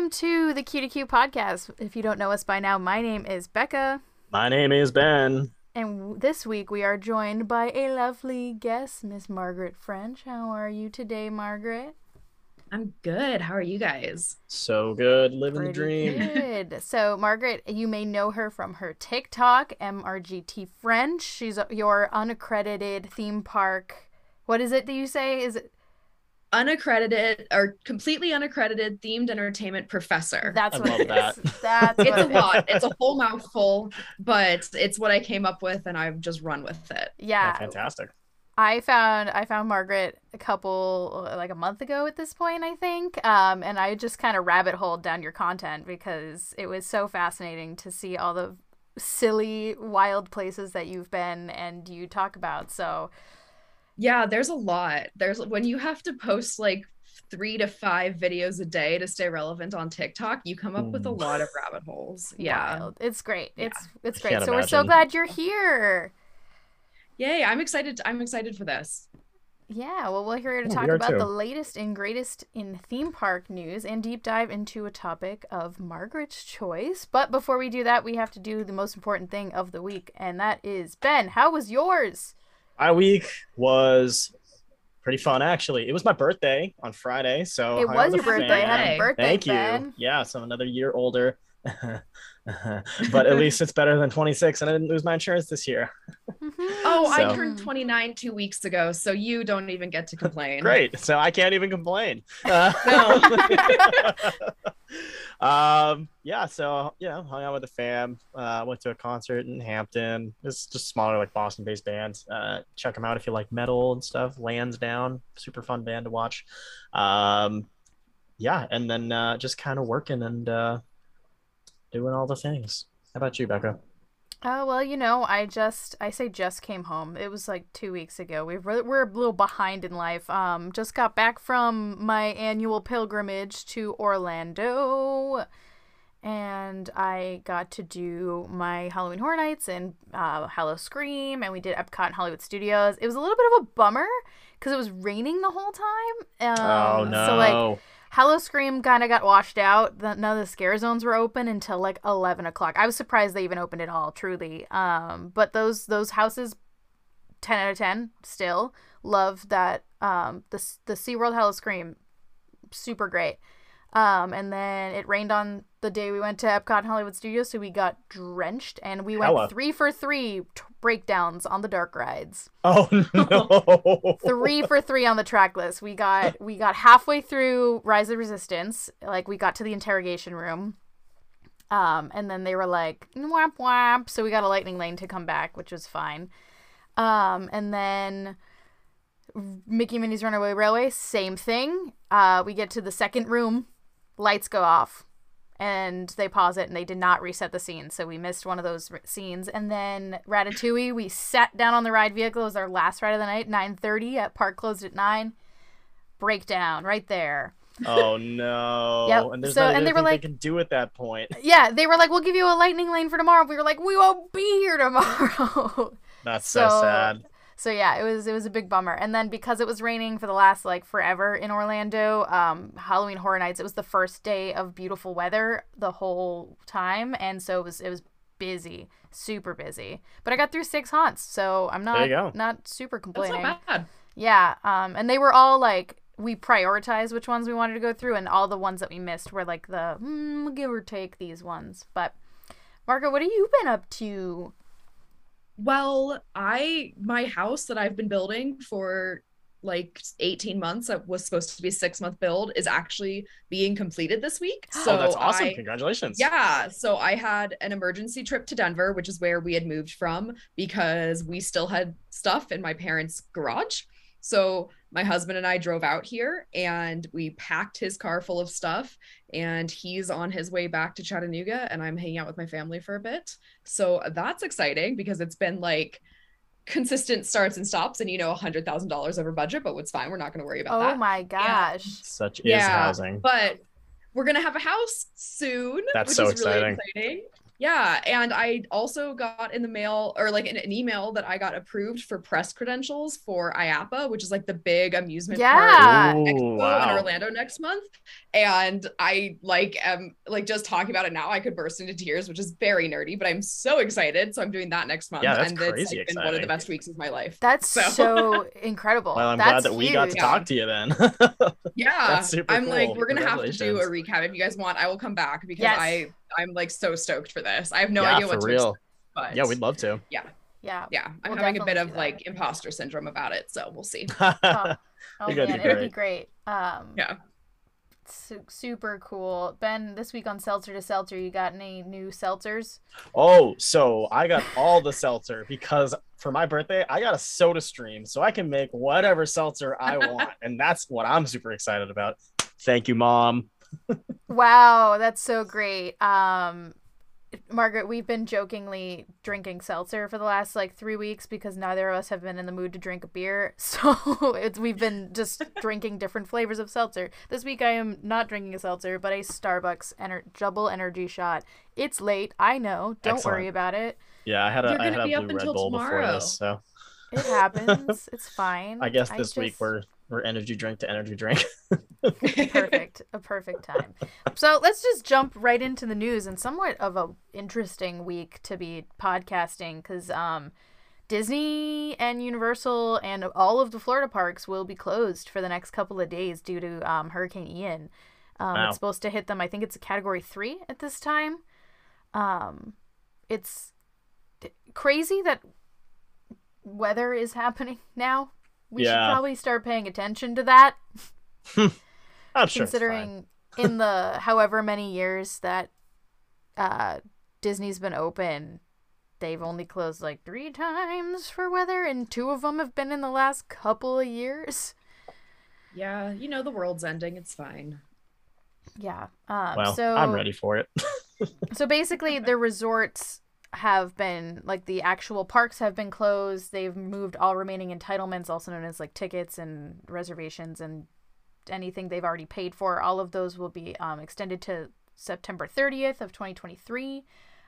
Welcome to the Q to Q podcast. If you don't know us by now, my name is Becca. My name is Ben. And this week we are joined by a lovely guest, Miss Margaret French. How are you today, Margaret? I'm good. How are you guys? So good, living Pretty the dream. Good. So, Margaret, you may know her from her TikTok, MRGT French. She's your unaccredited theme park. What is it that you say? Is it Unaccredited or completely unaccredited themed entertainment professor. that's I what love it that. is. That's it's what a it is. lot. It's a whole mouthful, but it's what I came up with and I've just run with it. Yeah, Oh, fantastic. I found I found Margaret a couple like a month ago at this point, I think. Um, and I just kind of rabbit holed down your content because it was so fascinating to see all the silly, wild places that you've been and you talk about. So Yeah, there's a lot. There's when you have to post like three to five videos a day to stay relevant on TikTok, you come up with a mm. lot of rabbit holes. Yeah. wild. it's great. Yeah. It's it's great. can't So we're so glad you're here. Yay. I'm excited. I'm excited for this. Yeah, well, we're here to talk we are about too. the latest and greatest in theme park news and deep dive into a topic of Margaret's choice. But before we do that, we have to do the most important thing of the week, and that is Ben. How was yours? My week was pretty fun, actually. It was my birthday on Friday, so it was with your birthday. fam. Happy birthday, Thank you. Ben. Yeah, so another year older. but at least it's better than 26, and I didn't lose my insurance this year. Oh, I turned 29 two weeks ago, so you don't even get to complain. Great. So I can't even complain. Uh, um, yeah. So you know, hung out with the fam. Uh, went to a concert in Hampton. It's just smaller, like Boston-based bands. Uh, check them out if you like metal and stuff. Lansdowne, super fun band to watch. Um, yeah, and then uh, just kind of working and uh, doing all the things. How about you, Becca? Oh well, you know, I just I say just came home. It was like two weeks ago. We've re- we're a little behind in life. Um, just got back from my annual pilgrimage to Orlando, and I got to do my Halloween Horror Nights and uh, Howl-O-Scream, and we did Epcot and Hollywood Studios. It was a little bit of a bummer because it was raining the whole time. Um, oh no. So like Howl-O-Scream kind of got washed out. The, none of the scare zones were open until like eleven o'clock. I was surprised they even opened it all. Truly, um, but those those houses, ten out of ten. Still love that. Um, the the SeaWorld Howl-O-Scream, super great. Um, and then it rained on the day we went to Epcot Hollywood Studios, so we got drenched, and we went Hella. three for three t- breakdowns on the dark rides oh no. three for three on the track list. We got we got halfway through Rise of Resistance, like we got to the interrogation room. Um, and then they were like whap whap, so we got a lightning lane to come back, which was fine. Um, and then Mickey Minnie's Runaway Railway, same thing. Uh, we get to the second room, lights go off, and they pause it, and they did not reset the scene, so we missed one of those r- scenes. And then Ratatouille, we sat down on the ride vehicle. It was our last ride of the night, nine thirty. At park closed at nine. Breakdown right there. Oh no! Yep. And there's So- and they were like- they can do at that point. Yeah, they were like, "We'll give you a lightning lane for tomorrow." We were like, "We won't be here tomorrow." That's so, So- sad. So yeah, it was it was a big bummer. And then because it was raining for the last like forever in Orlando, um, Halloween Horror Nights, it was the first day of beautiful weather the whole time, and so it was it was busy, super busy. But I got through six haunts, so I'm not go. not super complaining. That's complaining. not bad. Yeah, um, and they were all like we prioritized which ones we wanted to go through, and all the ones that we missed were like the mm, give or take these ones. But Margaret, what have you been up to? Well, I my house that I've been building for like 18 months that was supposed to be a six month build is actually being completed this week. So oh, that's awesome! I- Congratulations. yeah, so I had an emergency trip to Denver, which is where we had moved from because we still had stuff in my parents' garage. So my husband and I drove out here and we packed his car full of stuff and he's on his way back to Chattanooga and I'm hanging out with my family for a bit. So that's exciting because it's been like consistent starts and stops and you know $100,000 over budget, but it's fine. We're not going to worry about Oh that. Oh my gosh! Such is Yeah, housing. But we're going to have a house soon. That's which so is really exciting. Exciting. Yeah, and I also got in the mail or like an, an email that I got approved for press credentials for IAAPA, which is like the big amusement Yeah. park Ooh, expo in. Orlando next month. And I like am like just talking about it now, I could burst into tears, which is very nerdy, but I'm so excited. So I'm doing that next month. Yeah, that's and it's crazy like, been one of the best weeks of my life. That's So- so, incredible. Well, I'm That's glad that we got to huge. talk to you then. Yeah, That's super I'm like, we're gonna have to do a recap if you guys want. I will come back because Yes. I I'm like so stoked for this. I have no yeah, idea what for to real. expect. But Yeah, we'd love to. Yeah. yeah, Yeah. I'm We'll having a bit of that. like imposter syndrome about it, so we'll see. Oh, oh man, do it'll be great. Um, Yeah. su- super cool. Ben, this week on Seltzer to Seltzer, you got any new seltzers? oh, so I got all the seltzer because for my birthday, I got a SodaStream, so I can make whatever seltzer I want. and that's what I'm super excited about. Thank you, mom. Wow, that's so great. Um, Margaret, we've been jokingly drinking seltzer for the last like three weeks because neither of us have been in the mood to drink a beer. So it's we've been just drinking different flavors of seltzer. This week I am not drinking a seltzer, but a Starbucks ener- double energy shot. It's late, I know. Don't worry about it. Yeah, I had a, You're gonna had be a up blue Red until Bull before tomorrow. this, so It happens. it's fine. I guess this week just- we're we're energy drink to energy drink. perfect. A perfect time. So let's just jump right into the news and somewhat of a interesting week to be podcasting because um disney and universal and all of the florida parks will be closed for the next couple of days due to um, hurricane ian. Um, Wow. it's supposed to hit them i think it's a category three at this time. Um it's crazy that weather is happening now we should probably start paying attention to that I'm sure. it's fine. considering in the however many years that uh Disney's been open, they've only closed like 3 times for weather and two of them have been in the last couple of years. yeah, you know the world's ending. It's fine. Yeah. Um Well, so I'm ready for it. so basically the resorts have been like the actual parks have been closed. They've moved all remaining entitlements also known as like tickets and reservations and anything they've already paid for. All of those will be um, extended to September 30th of 2023.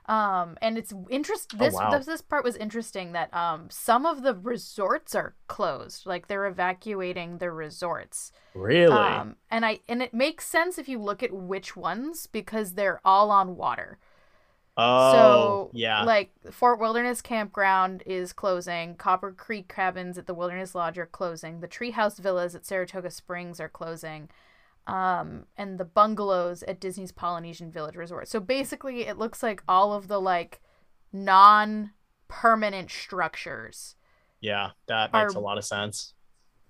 Um, and it's interest. This, wow. this this part was interesting that um some of the resorts are closed, like they're evacuating the resorts. really? Um, and I and it makes sense if you look at which ones because they're all on water. Oh, so yeah. like Fort Wilderness Campground is closing. Copper Creek cabins at the Wilderness Lodge are closing. The Treehouse Villas at Saratoga Springs are closing. Um, and the bungalows at Disney's Polynesian Village Resort. So basically, it looks like all of the like non-permanent structures yeah, that makes are- a lot of sense.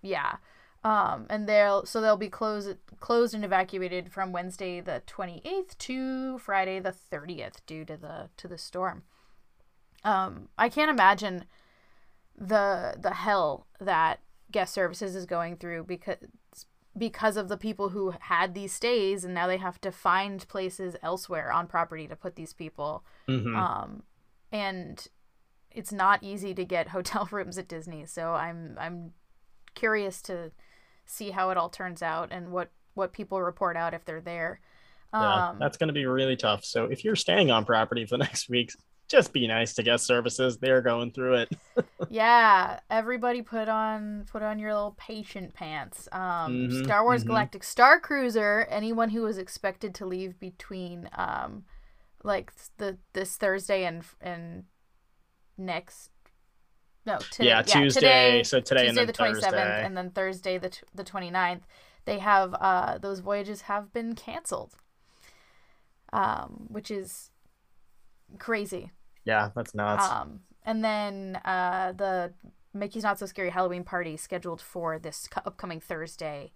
yeah. Um, and they'll so they'll be closed closed and evacuated from Wednesday the 28th to Friday the 30th due to the to the storm. Um, I can't imagine the the hell that guest services is going through because because of the people who had these stays and now they have to find places elsewhere on property to put these people Mhm. um and it's not easy to get hotel rooms at Disney so I'm I'm curious to see how it all turns out and what what people report out if they're there yeah, um that's going to be really tough. So if you're staying on property for the next week, just be nice to guest services. They're going through it. yeah everybody put on put on your little patient pants um Mhm, Star Wars mhm. Galactic Star Cruiser anyone who was expected to leave between um like the this Thursday and and next no today, yeah, Tuesday. today, so today Tuesday and the then 27th Thursday. and then Thursday the t- the 29th they have uh those voyages have been canceled um which is crazy Yeah, that's nuts. um and then uh the Mickey's Not So Scary Halloween party scheduled for this co- upcoming Thursday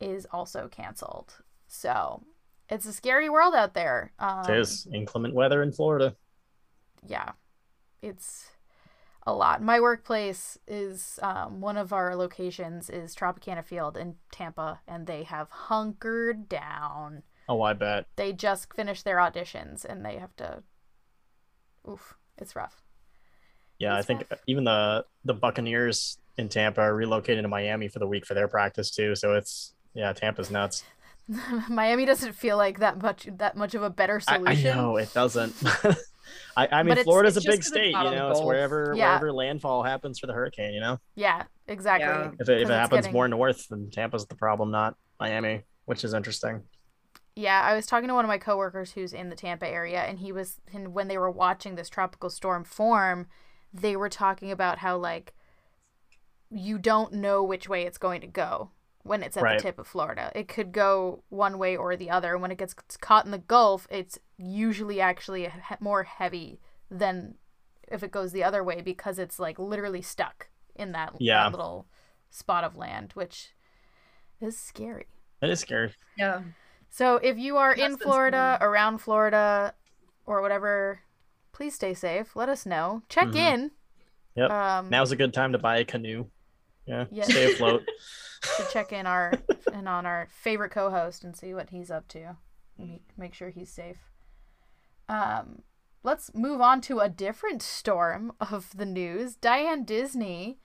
is also canceled so it's a scary world out there um, it is inclement weather in Florida. yeah, it's a lot. My workplace is um, one of our locations is Tropicana Field in Tampa, and they have hunkered down. Oh, I bet. They just finished their auditions, and they have to. Oof, it's rough. Yeah, I think rough. even the the Buccaneers in Tampa are relocating to Miami for the week for their practice too. So it's yeah, Tampa's nuts. Miami doesn't feel like that much that much of a better I, I solution. know it doesn't. I, I mean, it's- Florida's it's a big just 'cause it's state. You know, it's wherever Yeah. wherever landfall happens for the hurricane. You know, Yeah, exactly. Yeah. if it, if 'Cause it happens getting- more north, then Tampa's the problem, not Miami, which is interesting. Yeah, I was talking to one of my coworkers who's in the Tampa area, and he was, and when they were watching this tropical storm form, they were talking about how like you don't know which way it's going to go when it's at Right. the tip of Florida. It could go one way or the other. And when it gets caught in the Gulf, it's usually actually he- more heavy than if it goes the other way because it's like literally stuck in that, that little spot of land, which is scary. That is scary. Yeah. So if you are in That's Florida, around Florida, or whatever, please stay safe. Let us know. Check Mhm. in. Yep. Um, Now's a good time to buy a canoe. Yeah, Yeah. stay afloat. to check in our and on our favorite co-host and see what he's up to. Make, make sure he's safe. Um, let's move on to a different storm of the news. Diane Disney,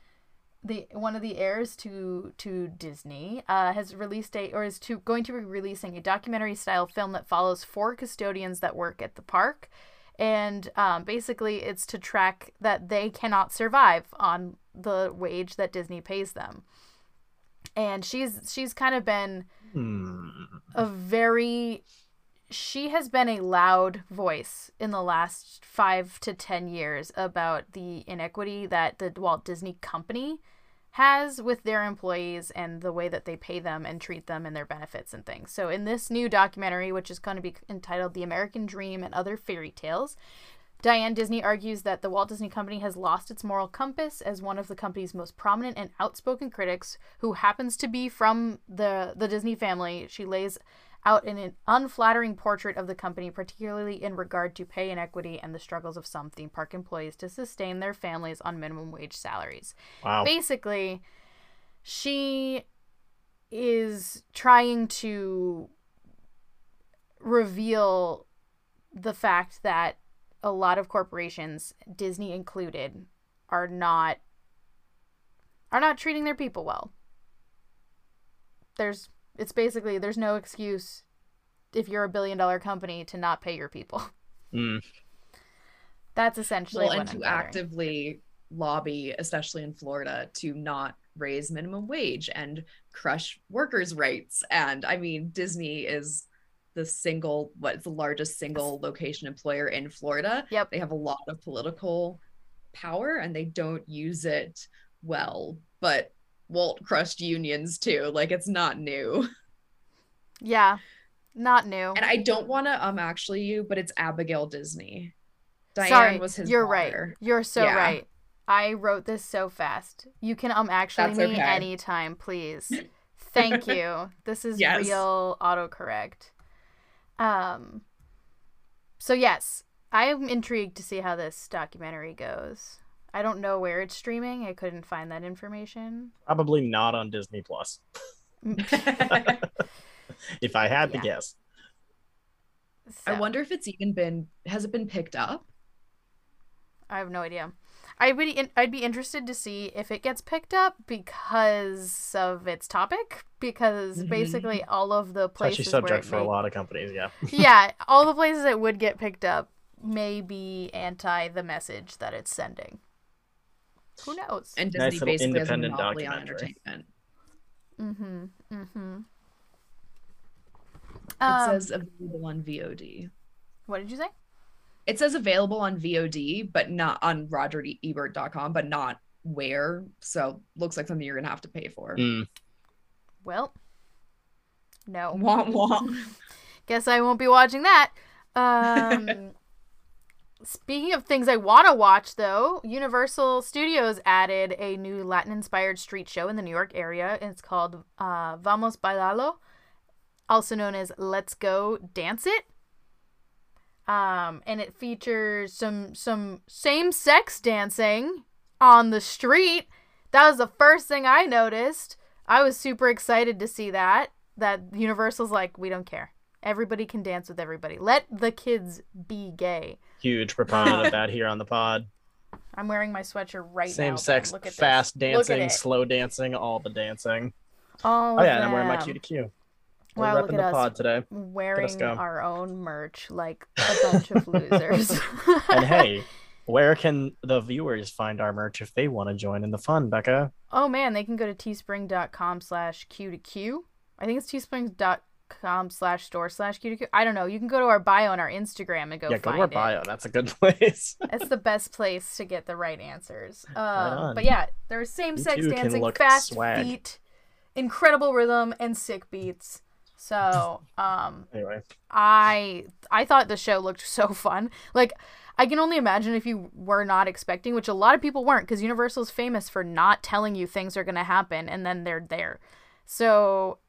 the one of the heirs to to Disney, uh, has released a or is to going to be releasing a documentary style film that follows four custodians that work at the park, and um, basically it's to track that they cannot survive on the wage that Disney pays them and she's she's kind of been Hmm. a very she has been a loud voice in the last five to ten years about the inequity that the Walt Disney Company has with their employees and the way that they pay them and treat them and their benefits and things. So in this new documentary, which is going to be entitled The American Dream and Other Fairy Tales, Diane Disney argues that the Walt Disney Company has lost its moral compass as one of the company's most prominent and outspoken critics, who happens to be from the, the Disney family. She lays out an unflattering portrait of the company, particularly in regard to pay inequity and the struggles of some theme park employees to sustain their families on minimum wage salaries. Wow. Basically, she is trying to reveal the fact that a lot of corporations, Disney included, are not are not treating their people well. There's it's basically there's no excuse if you're a billion dollar company to not pay your people. Mm. That's essentially Well, what and I'm to actively lobby, especially in Florida, to not raise minimum wage and crush workers' rights. And I mean, Disney is the single, what's the largest single location employer in Florida. Yep. They have a lot of political power and they don't use it well. But Walt crushed unions too. Like it's not new. Yeah. Not new. And I don't want to um actually you, but it's Abigail Disney. Diane Sorry, was his You're daughter. right. You're so Yeah. right. I wrote this so fast. You can um actually That's me okay. anytime, please. Thank you. This is Yes. real autocorrect. Um So yes, I'm intrigued to see how this documentary goes. I don't know where it's streaming. I couldn't find that information. Probably not on Disney Plus. If I had Yeah. to guess. I wonder if it's even been has it been picked up? I have no idea. I would in- I'd be interested to see if it gets picked up because of its topic because Mhm. basically all of the places Touchy subject where it for a lot of companies, yeah. yeah, all the places it would get picked up may be anti the message that it's sending. Who knows? And Disney little basically has a monopoly on documentary. entertainment. Mm-hmm. Mm-hmm. It Um, says available on VOD. what did you say? It says available on VOD, but not on RogerEbert.com, but not where. So looks like something you're gonna have to pay for. Mm. Well, no. Womp womp. Guess I won't be watching that. Um, speaking of things I want to watch, though, Universal Studios added a new Latin inspired street show in the New York area. It's called uh, Vamos Bailalo, also known as Let's Go Dance It. Um, and it features some some same sex dancing on the street. That was the first thing I noticed. I was super excited to see that. That Universal's like, we don't care. Everybody can dance with everybody. Let the kids be gay. Huge proponent of that here on the pod. I'm wearing my sweatshirt right now. Same sex, Look at fast this. Dancing, slow dancing, all the dancing. All Oh yeah, and I'm wearing my them. Q to Q. We're Wow, look at us pod today. wearing our own merch like a bunch of losers. And hey, where can the viewers find our merch if they want to join in the fun, Becca? Oh man, they can go to teespring.com slash q to q. I think it's teespring.com slash store slash q to q. I don't know. You can go to our bio on our Instagram and go yeah, go find to our it. bio. That's a good place. That's the best place to get the right answers. Um, on. but yeah, there's same sex dancing, fast swag. feet, incredible rhythm, and sick beats. So um, anyway, I I thought the show looked so fun. Like I can only imagine if you were not expecting, which a lot of people weren't, because Universal's famous for not telling you things are gonna happen and then they're there. So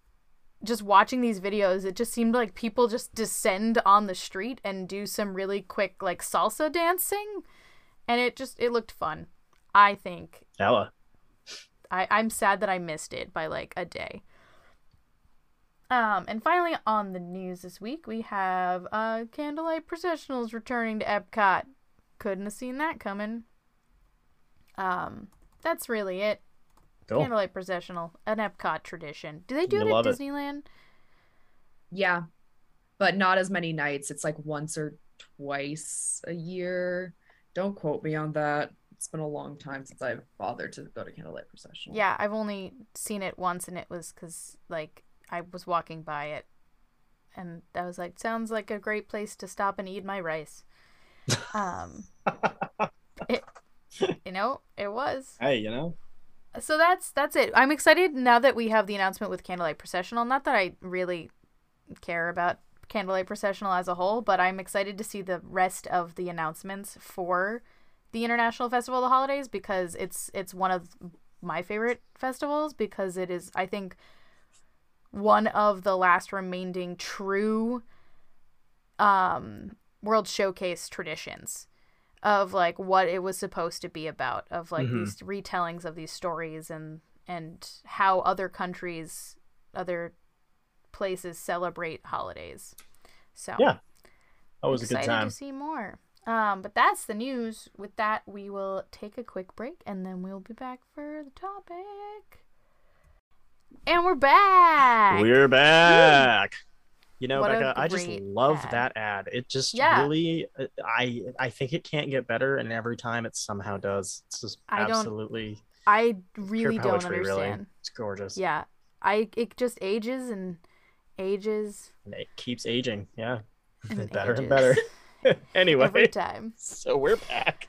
just watching these videos, it just seemed like people just descend on the street and do some really quick like salsa dancing, and it just it looked fun. I think Ella. I, I'm sad that I missed it by like a day. Um, and finally on the news this week we have uh Candlelight Processionals returning to Epcot. Couldn't have seen that coming. Um, that's really it. Cool. Candlelight Processional, an Epcot tradition. Do they do You it love at it. Disneyland? Yeah, but not as many nights. It's like once or twice a year. Don't quote me on that. It's been a long time since I've bothered to go to Candlelight Processional. Yeah, I've only seen it once, and it was because like I was walking by it, and I was like, "Sounds like a great place to stop and eat my rice." Um, it, you know, it was. hey, you know. So that's that's it. I'm excited now that we have the announcement with Candlelight Processional. Not that I really care about Candlelight Processional as a whole, but I'm excited to see the rest of the announcements for the International Festival of the Holidays because it's it's one of my favorite festivals because it is I think one of the last remaining true um World Showcase traditions of like what it was supposed to be about of like Mhm. these retellings of these stories and and how other countries other places celebrate holidays. So Yeah, That was a good excited time. to see more. Um but that's the news. With that we will take a quick break and then we'll be back for the topic and we're back We're back. You know, What Becca, I just love ad. that ad. It just Yeah. really, I I think it can't get better, and every time it somehow does. It's just I don't absolutely i really don't poetry. Really, understand it's gorgeous. yeah i it just ages and ages and it keeps aging. Yeah, and better and better. anyway, every time so we're back.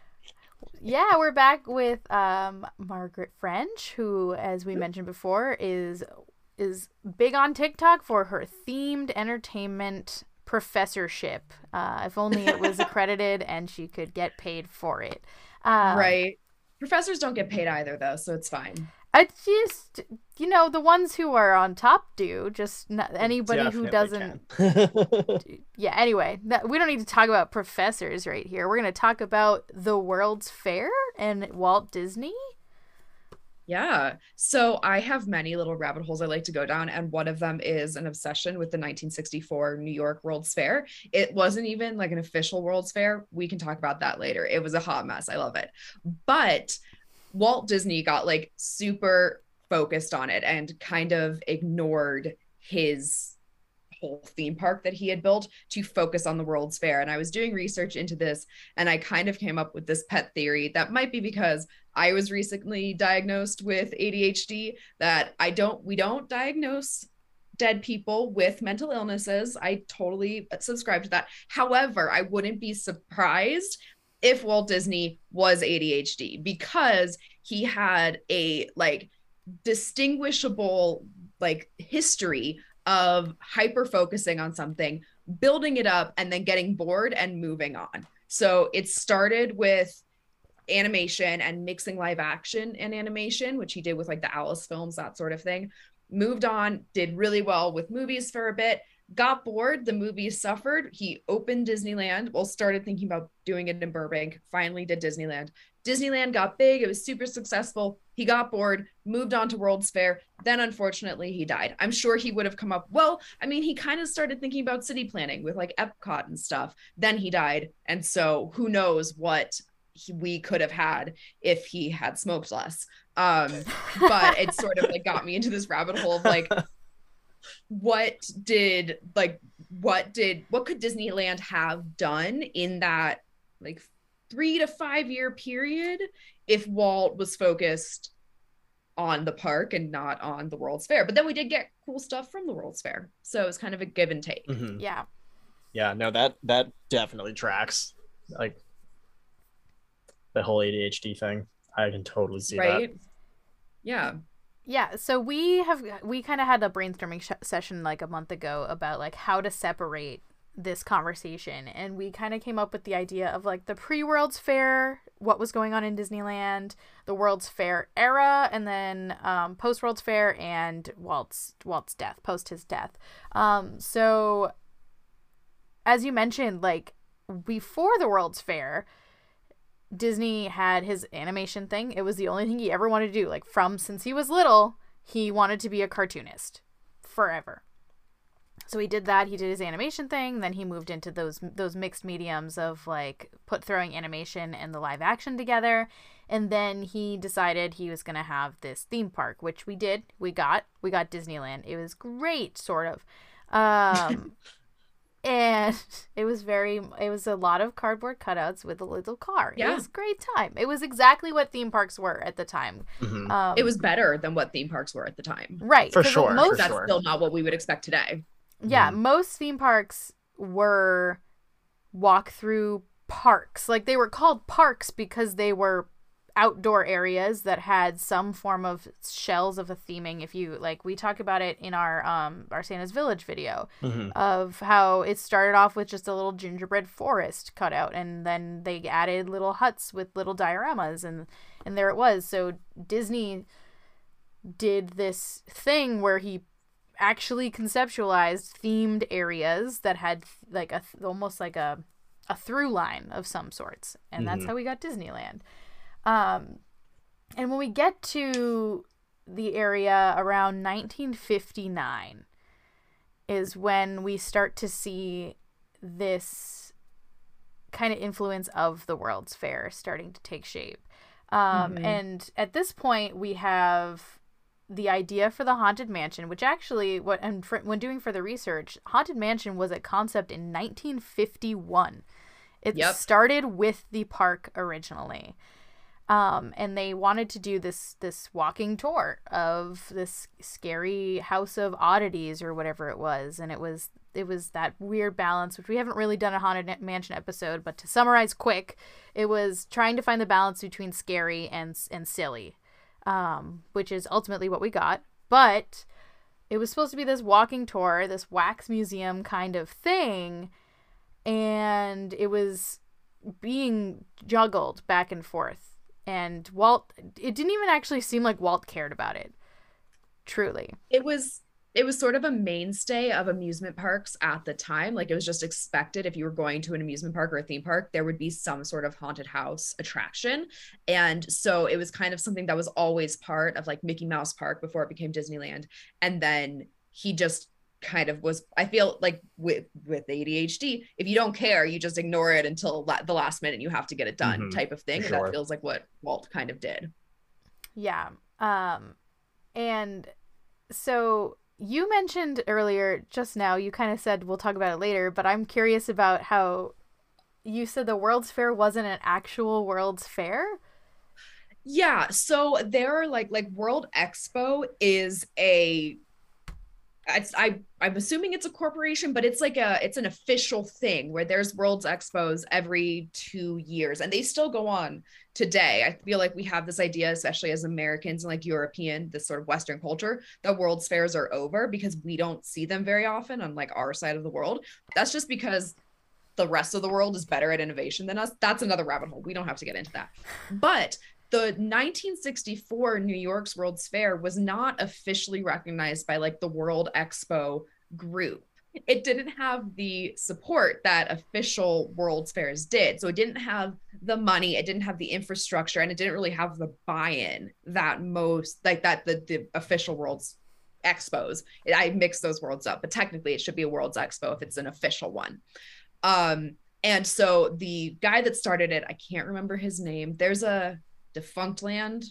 Yeah we're back with um margaret french who as we mentioned before is is big on tiktok for her themed entertainment professorship uh if only it was accredited and she could get paid for it um, right. Professors don't get paid either, though, so it's fine. I just, you know, the ones who are on top do. Just not anybody who doesn't. Yeah. Anyway, that, we don't need to talk about professors right here. We're gonna talk about the World's Fair and Walt Disney. Yeah. So I have many little rabbit holes I like to go down, and one of them is an obsession with the 1964 New York World's Fair. It wasn't even like an official World's Fair. We can talk about that later. It was a hot mess. I love it. But Walt Disney got like super focused on it and kind of ignored his whole theme park that he had built to focus on the World's Fair. And I was doing research into this and I kind of came up with this pet theory that might be because I was recently diagnosed with ADHD that I don't we don't diagnose dead people with mental illnesses. I totally subscribe to that. However, I wouldn't be surprised if Walt Disney was ADHD because he had a like distinguishable like history of hyper focusing on something, building it up and then getting bored and moving on. So it started with animation and mixing live action and animation, which he did with like the Alice films, that sort of thing. Moved on, did really well with movies for a bit, got bored. The movie suffered. He opened Disneyland. Well, started thinking about doing it in Burbank, finally did Disneyland. Disneyland got big, it was super successful. He got bored, moved on to World's Fair. Then, unfortunately, he died. I'm sure he would have come up. Well, I mean, he kind of started thinking about city planning with like Epcot and stuff. Then he died. And so, who knows what he, we could have had if he had smoked less. Um, but it sort of like got me into this rabbit hole of like, what did like what did what could Disneyland have done in that like three to five year period if Walt was focused on the park and not on the World's Fair. But then we did get cool stuff from the World's Fair. So it was kind of a give and take. Mhm. Yeah. Yeah, no, that that definitely tracks. Like the whole ADHD thing. I can totally see that. right? Yeah. Yeah, so we have we kind of had a brainstorming sh- session like a month ago about like how to separate this conversation and we kind of came up with the idea of like the pre-World's Fair, what was going on in Disneyland, the World's Fair era and then um post-World's Fair and Walt's Walt's death, post his death. Um so as you mentioned like before the World's Fair, Disney had his animation thing. It was the only thing he ever wanted to do. Like from since he was little, he wanted to be a cartoonist forever. So he did that. He did his animation thing. Then he moved into those those mixed mediums of like put throwing animation and the live action together. And then he decided he was gonna have this theme park, which we did. We got we got Disneyland. It was great, sort of. Um, and it was very it was a lot of cardboard cutouts with a little car it was a great time it was exactly what theme parks were at the time that. Mhm. um, It was better than what theme parks were at the time. right For 'cause sure, for most That's sure. still not what we would expect today. yeah Mhm. most theme parks were walk through parks like they were called parks because they were outdoor areas that had some form of shells of a theming if you like we talk about it in our um our santa's village video Mhm. of how it started off with just a little gingerbread forest cut out and then they added little huts with little dioramas and and there it was so disney did this thing where he actually conceptualized themed areas that had like a almost like a a through line of some sorts and that's Mhm. how we got disneyland um and when we get to the area around 1959 is when we start to see this kind of influence of the World's Fair starting to take shape. Um, Mhm. And at this point, we have the idea for the Haunted Mansion, which actually, what and for, when doing further research, Haunted Mansion was a concept in 1951. It Yep. started with the park originally um, and they wanted to do this this walking tour of this scary house of oddities or whatever it was. And it was it was that weird balance which we haven't really done a haunted mansion episode but to summarize quick it was trying to find the balance between scary and and silly um, which is ultimately what we got. But it was supposed to be this walking tour this wax museum kind of thing. And it was being juggled back and forth and Walt it didn't even actually seem like Walt cared about it. Truly. It was it was sort of a mainstay of amusement parks at the time. Like it was just expected if you were going to an amusement park or a theme park, there would be some sort of haunted house attraction. And so it was kind of something that was always part of like Mickey Mouse Park before it became Disneyland. And then he just kind of was I feel like with with ADHD, if you don't care, you just ignore it until la- the last minute you have to get it done Mhm, type of thing. And sure. that feels like what Walt kind of did. Yeah. Um and so you mentioned earlier just now you kind of said we'll talk about it later, but I'm curious about how you said the World's Fair wasn't an actual World's Fair? Yeah, so there are like like World Expo is a it's I I'm assuming it's a corporation, but it's like a it's an official thing where there's World's Expos every 2 years and they still go on today. I feel like we have this idea especially as Americans and like European this sort of western culture that World's Fairs are over because we don't see them very often on like our side of the world. That's just because the rest of the world is better at innovation than us. That's another rabbit hole. We don't have to get into that. But the 1964 New York's World's Fair was not officially recognized by like the World Expo group. It didn't have the support that official World's Fairs did. So it didn't have the money, it didn't have the infrastructure, and it didn't really have the buy-in that most like that the, the official World's expos. I mix those worlds up, but technically it should be a World's Expo if it's an official one. Um, and so the guy that started it, I can't remember his name. There's a Defunctland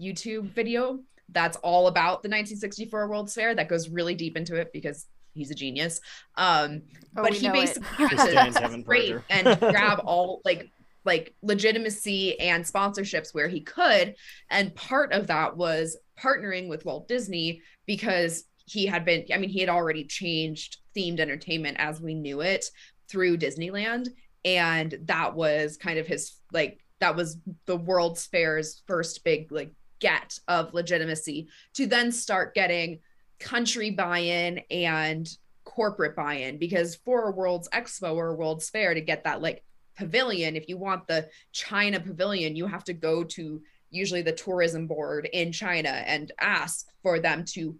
YouTube video that's all about the 1964 World's Fair. That goes really deep into it because he's a genius. Um, Oh, but he basically it. had Stands to Kevin scrape Frazier. and grab all like like legitimacy and sponsorships where he could and part of that was partnering with Walt Disney because he had been I mean he had already changed themed entertainment as we knew it through Disneyland and that was kind of his like that was the World's Fair's first big like get of legitimacy to then start getting country buy-in and corporate buy-in because for a World's Expo or a World's Fair to get that like pavilion if you want the China pavilion you have to go to usually the tourism board in China and ask for them to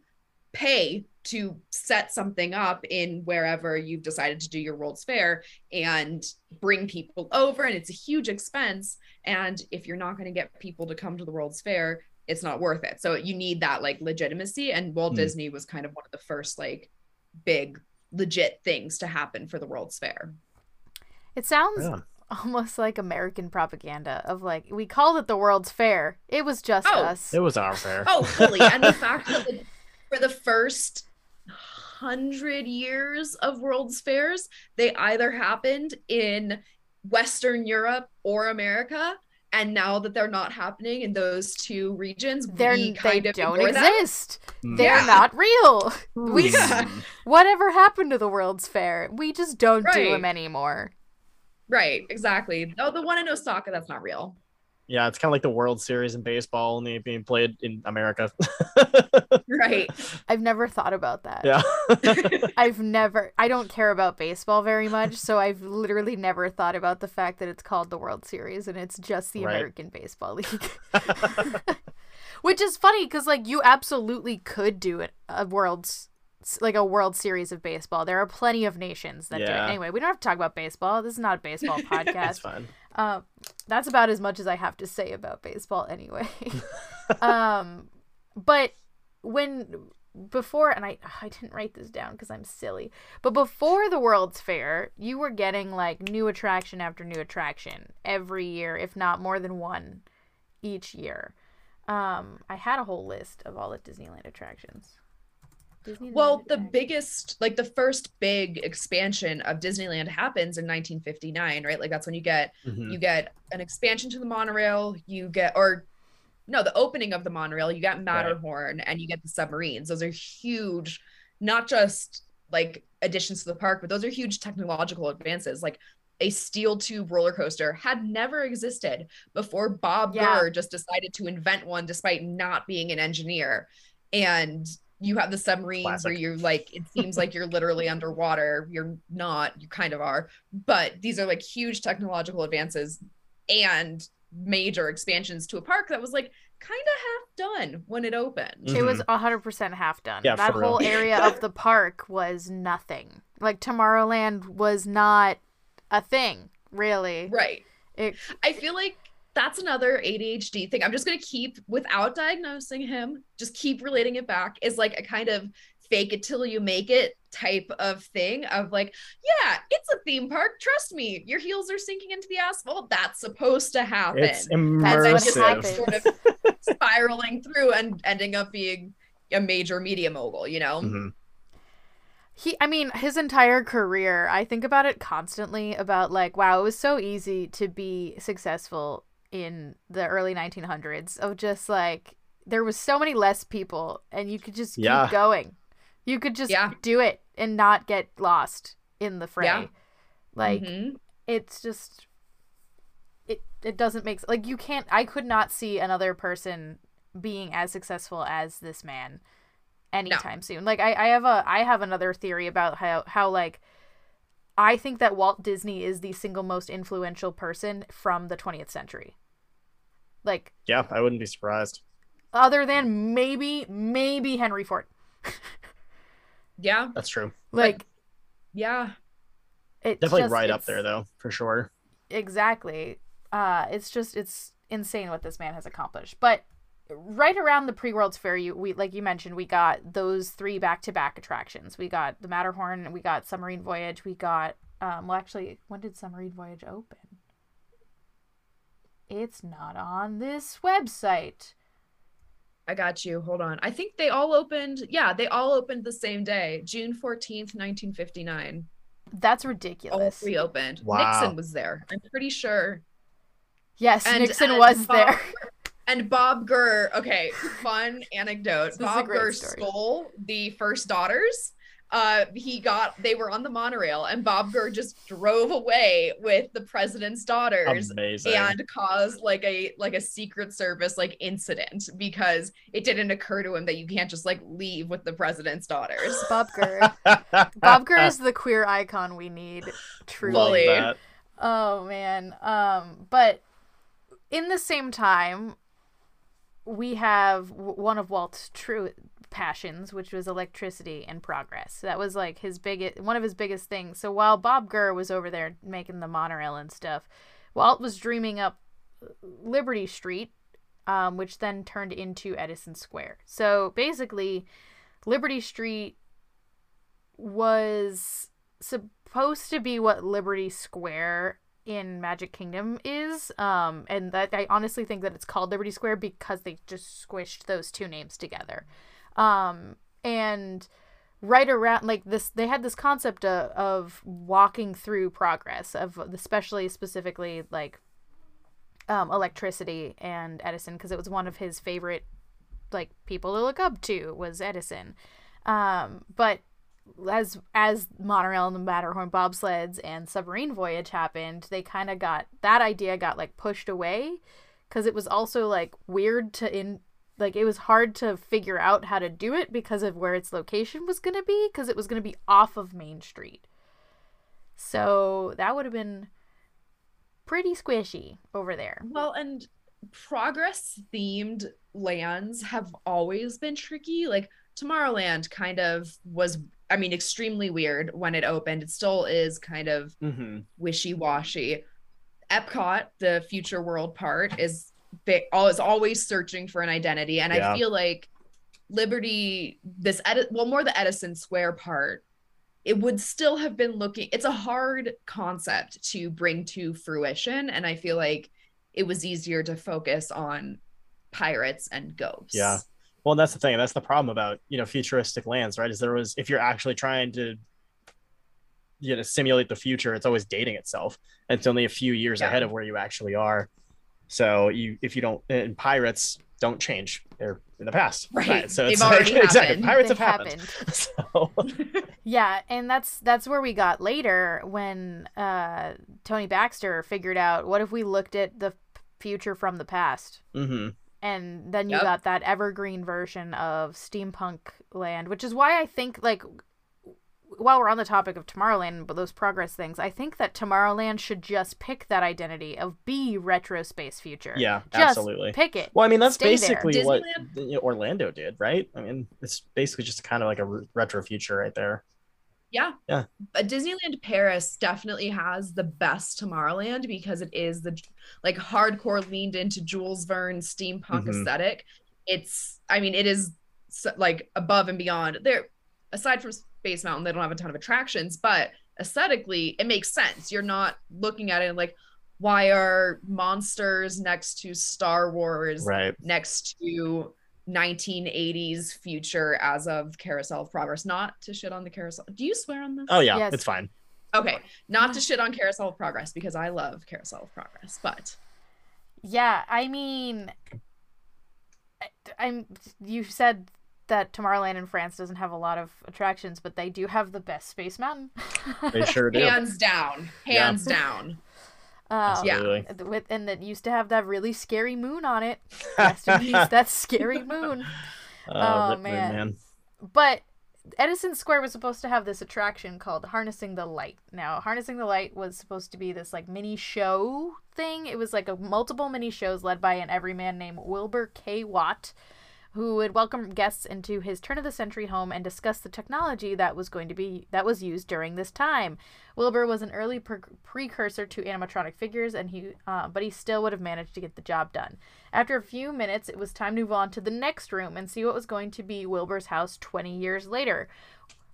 pay to set something up in wherever you've decided to do your World's Fair and bring people over and it's a huge expense and if you're not going to get people to come to the World's Fair it's not worth it so you need that like legitimacy and Walt Hmm. Disney was kind of one of the first like big legit things to happen for the World's Fair It sounds Yeah. almost like American propaganda of like we called it the World's Fair. It was just Oh, us. It was our fair. Oh, fully. and the fact that like, for the first hundred years of World's Fairs, they either happened in Western Europe or America. And now that they're not happening in those two regions, They're we they kind of don't ignore them. exist. Mm. They're Yeah. not real. We Yeah. whatever happened to the World's Fair? We just don't do them anymore. Right, exactly. Oh, the one in Osaka, that's not real. Yeah, it's kind of like the World Series in baseball, only being played in America. Right. I've never thought about that. yeah. I've never I don't care about baseball very much, so I've literally never thought about the fact that it's called the World Series and it's just the Right. American Baseball League. Which is funny cuz like you absolutely could do it a World like a World Series of baseball. There are plenty of nations that do it. Anyway, we don't have to talk about baseball. This is not a baseball That's podcast. fine. Uh, that's about as much as I have to say about baseball anyway. um, but when before, and I I didn't write this down because I'm silly, but before the World's Fair, you were getting like new attraction after new attraction every year, if not more than one each year. Um, I had a whole list of all the Disneyland attractions. Disneyland Well, the attractions. biggest, like the first big expansion of Disneyland happens in 1959, right? Like that's when you get Mhm. you get an expansion to the monorail you get or no the opening of the monorail you get matterhorn and you get the submarines those are huge not just like additions to the park but those are huge technological advances like a steel tube roller coaster had never existed before bob Yeah. Gurr just decided to invent one despite not being an engineer and you have the submarines where you're like it seems like you're literally underwater you're not you kind of are but these are like huge technological advances and major expansions to a park that was like kind of half done when it opened. It was 100% half done. Mm-hmm. Yeah, that for real. whole area of the park was nothing. Like Tomorrowland was not a thing, really. Right. It, I feel like that's another ADHD thing. I'm just going to keep, without diagnosing him, just keep relating it back is like a kind of fake it till you make it type of thing of like, yeah, it's a theme park. Trust me, your heels are sinking into the asphalt. That's supposed to happen. It's and then just like immersive. sort of spiraling through and ending up being a major media mogul, you know? Mhm. he, I mean, his entire career, I think about it constantly about like, wow, it was so easy to be successful in the early 1900s of just like, there was so many less people and you could just Yeah. keep going. You could just Yeah. do it and not get lost in the fray. Yeah. Like, Mhm. it's just it it doesn't make sense. like you can't I could not see another person being as successful as this man anytime soon. Like I, I have a I have another theory about how how like I think that Walt Disney is the single most influential person from the 20th century. Like Yeah, I wouldn't be surprised. other than maybe maybe Henry Ford. yeah. That's true. Like Yeah. it's Definitely just- right up there though, for sure. exactly uh it's just it's insane what this man has accomplished but right around the pre-world's fair you we like you mentioned we got those three back-to-back attractions we got the matterhorn we got submarine voyage we got um well actually when did submarine voyage open it's not on this website I got you. Hold on. I think they all opened. Yeah, they all opened the same day, June 14th, 1959. That's All ridiculous. three opened. Wow. Nixon was there. I'm pretty sure. Yes, And- Nixon and was Bob- there. And Bob Gurr, okay, fun anecdote. This is a Bob Gurr story. stole the first daughters. Uh, he got they were on the monorail, and Bob Gurr just drove away with the president's daughters Amazing. and caused like a like a secret service like incident because it didn't occur to him that you can't just like leave with the president's daughters. Bob Gurr. Bob Gurr is the queer icon we need. Truly. Love Fully. that. Oh man. Um but in the same time we have one of Walt's true passions which was electricity and progress. That was like his biggest one of his biggest things. So while Bob Gurr was over there making the monorail and stuff, Walt was dreaming up Liberty Street um, which then turned into Edison Square. So basically Liberty Street was supposed to be what Liberty Square in Magic Kingdom is. Um, and that I honestly think that it's called Liberty Square because they just squished those two names together. Um, and right around like this they had this concept of, of walking through progress of especially specifically like um, electricity and Edison because it was one of his favorite like people to look up to was Edison. Um, but as as monorail and the Matterhorn bobsleds and submarine voyage happened, they kind of got that idea got like pushed away because it was also like weird to in like it was hard to figure out how to do it because of where its location was going to be because it was going to be off of Main Street. So that would have been pretty squishy over there. Well, and progress themed lands have always been tricky. Like Tomorrowland kind of was, I mean, extremely weird when it opened. It still is kind of hmm wishy washy. Epcot, the future world part, is they is always searching for an identity, and Yeah. I feel like Liberty, this edit, well, more the Edison Square part, it would still have been looking. It's a hard concept to bring to fruition, and I feel like it was easier to focus on pirates and ghosts. Yeah. Well, that's the thing. That's the problem about you know futuristic lands, right? Is there was if you're actually trying to you know simulate the future, it's always dating itself. And it's only a few years Yeah. ahead of where you actually are. So you if you don't and pirates don't change. They're in the past. Right. So They've it's already like, exactly pirates They have happened. So Yeah, and that's that's where we got later when uh, Tony Baxter figured out what if we looked at the future from the past, mhm. and then you Yep. got that evergreen version of steampunk land, which is why I think like while we're on the topic of Tomorrowland, but those progress things, I think that Tomorrowland should just pick that identity of be retro space future. yeah, just absolutely. pick it. Well, I mean, that's Stay there. basically what you know, Orlando did, right? I mean, it's basically just kind of like a re- retro future right there. Yeah. Yeah. But Disneyland Paris definitely has the best Tomorrowland because it is the like hardcore leaned into Jules Verne steampunk Mhm. aesthetic. It's I mean it is like above and beyond. There aside from Space Mountain they don't have a ton of attractions, but aesthetically it makes sense. You're not looking at it like why are monsters next to Star Wars Right. next to 1980s future as of Carousel of Progress. Not to shit on the Carousel. Do you swear on this? Oh yeah, Yes. it's fine. Okay, not to shit on Carousel of Progress because I love Carousel of Progress, but Yeah, I mean, I- I'm. You said that Tomorrowland in France doesn't have a lot of attractions, but they do have the best Space Mountain. They sure do. hands down, Yeah. hands down. Um, Yeah. With and that used to have that really scary moon on it. Rest that scary moon. Oh, Oh, Rip Moon, man. But Edison Square was supposed to have this attraction called Harnessing the Light. Now, Harnessing the Light was supposed to be this like mini show thing. It was like a multiple mini shows led by an everyman named Wilbur K. Watt, who would welcome guests into his turn of the century home and discuss the technology that was going to be that was used during this time. Wilbur was an early pre- precursor to animatronic figures, and he uh, but he still would have managed to get the job done. After a few minutes, it was time to move on to the next room and see what was going to be Wilbur's house 20 years later.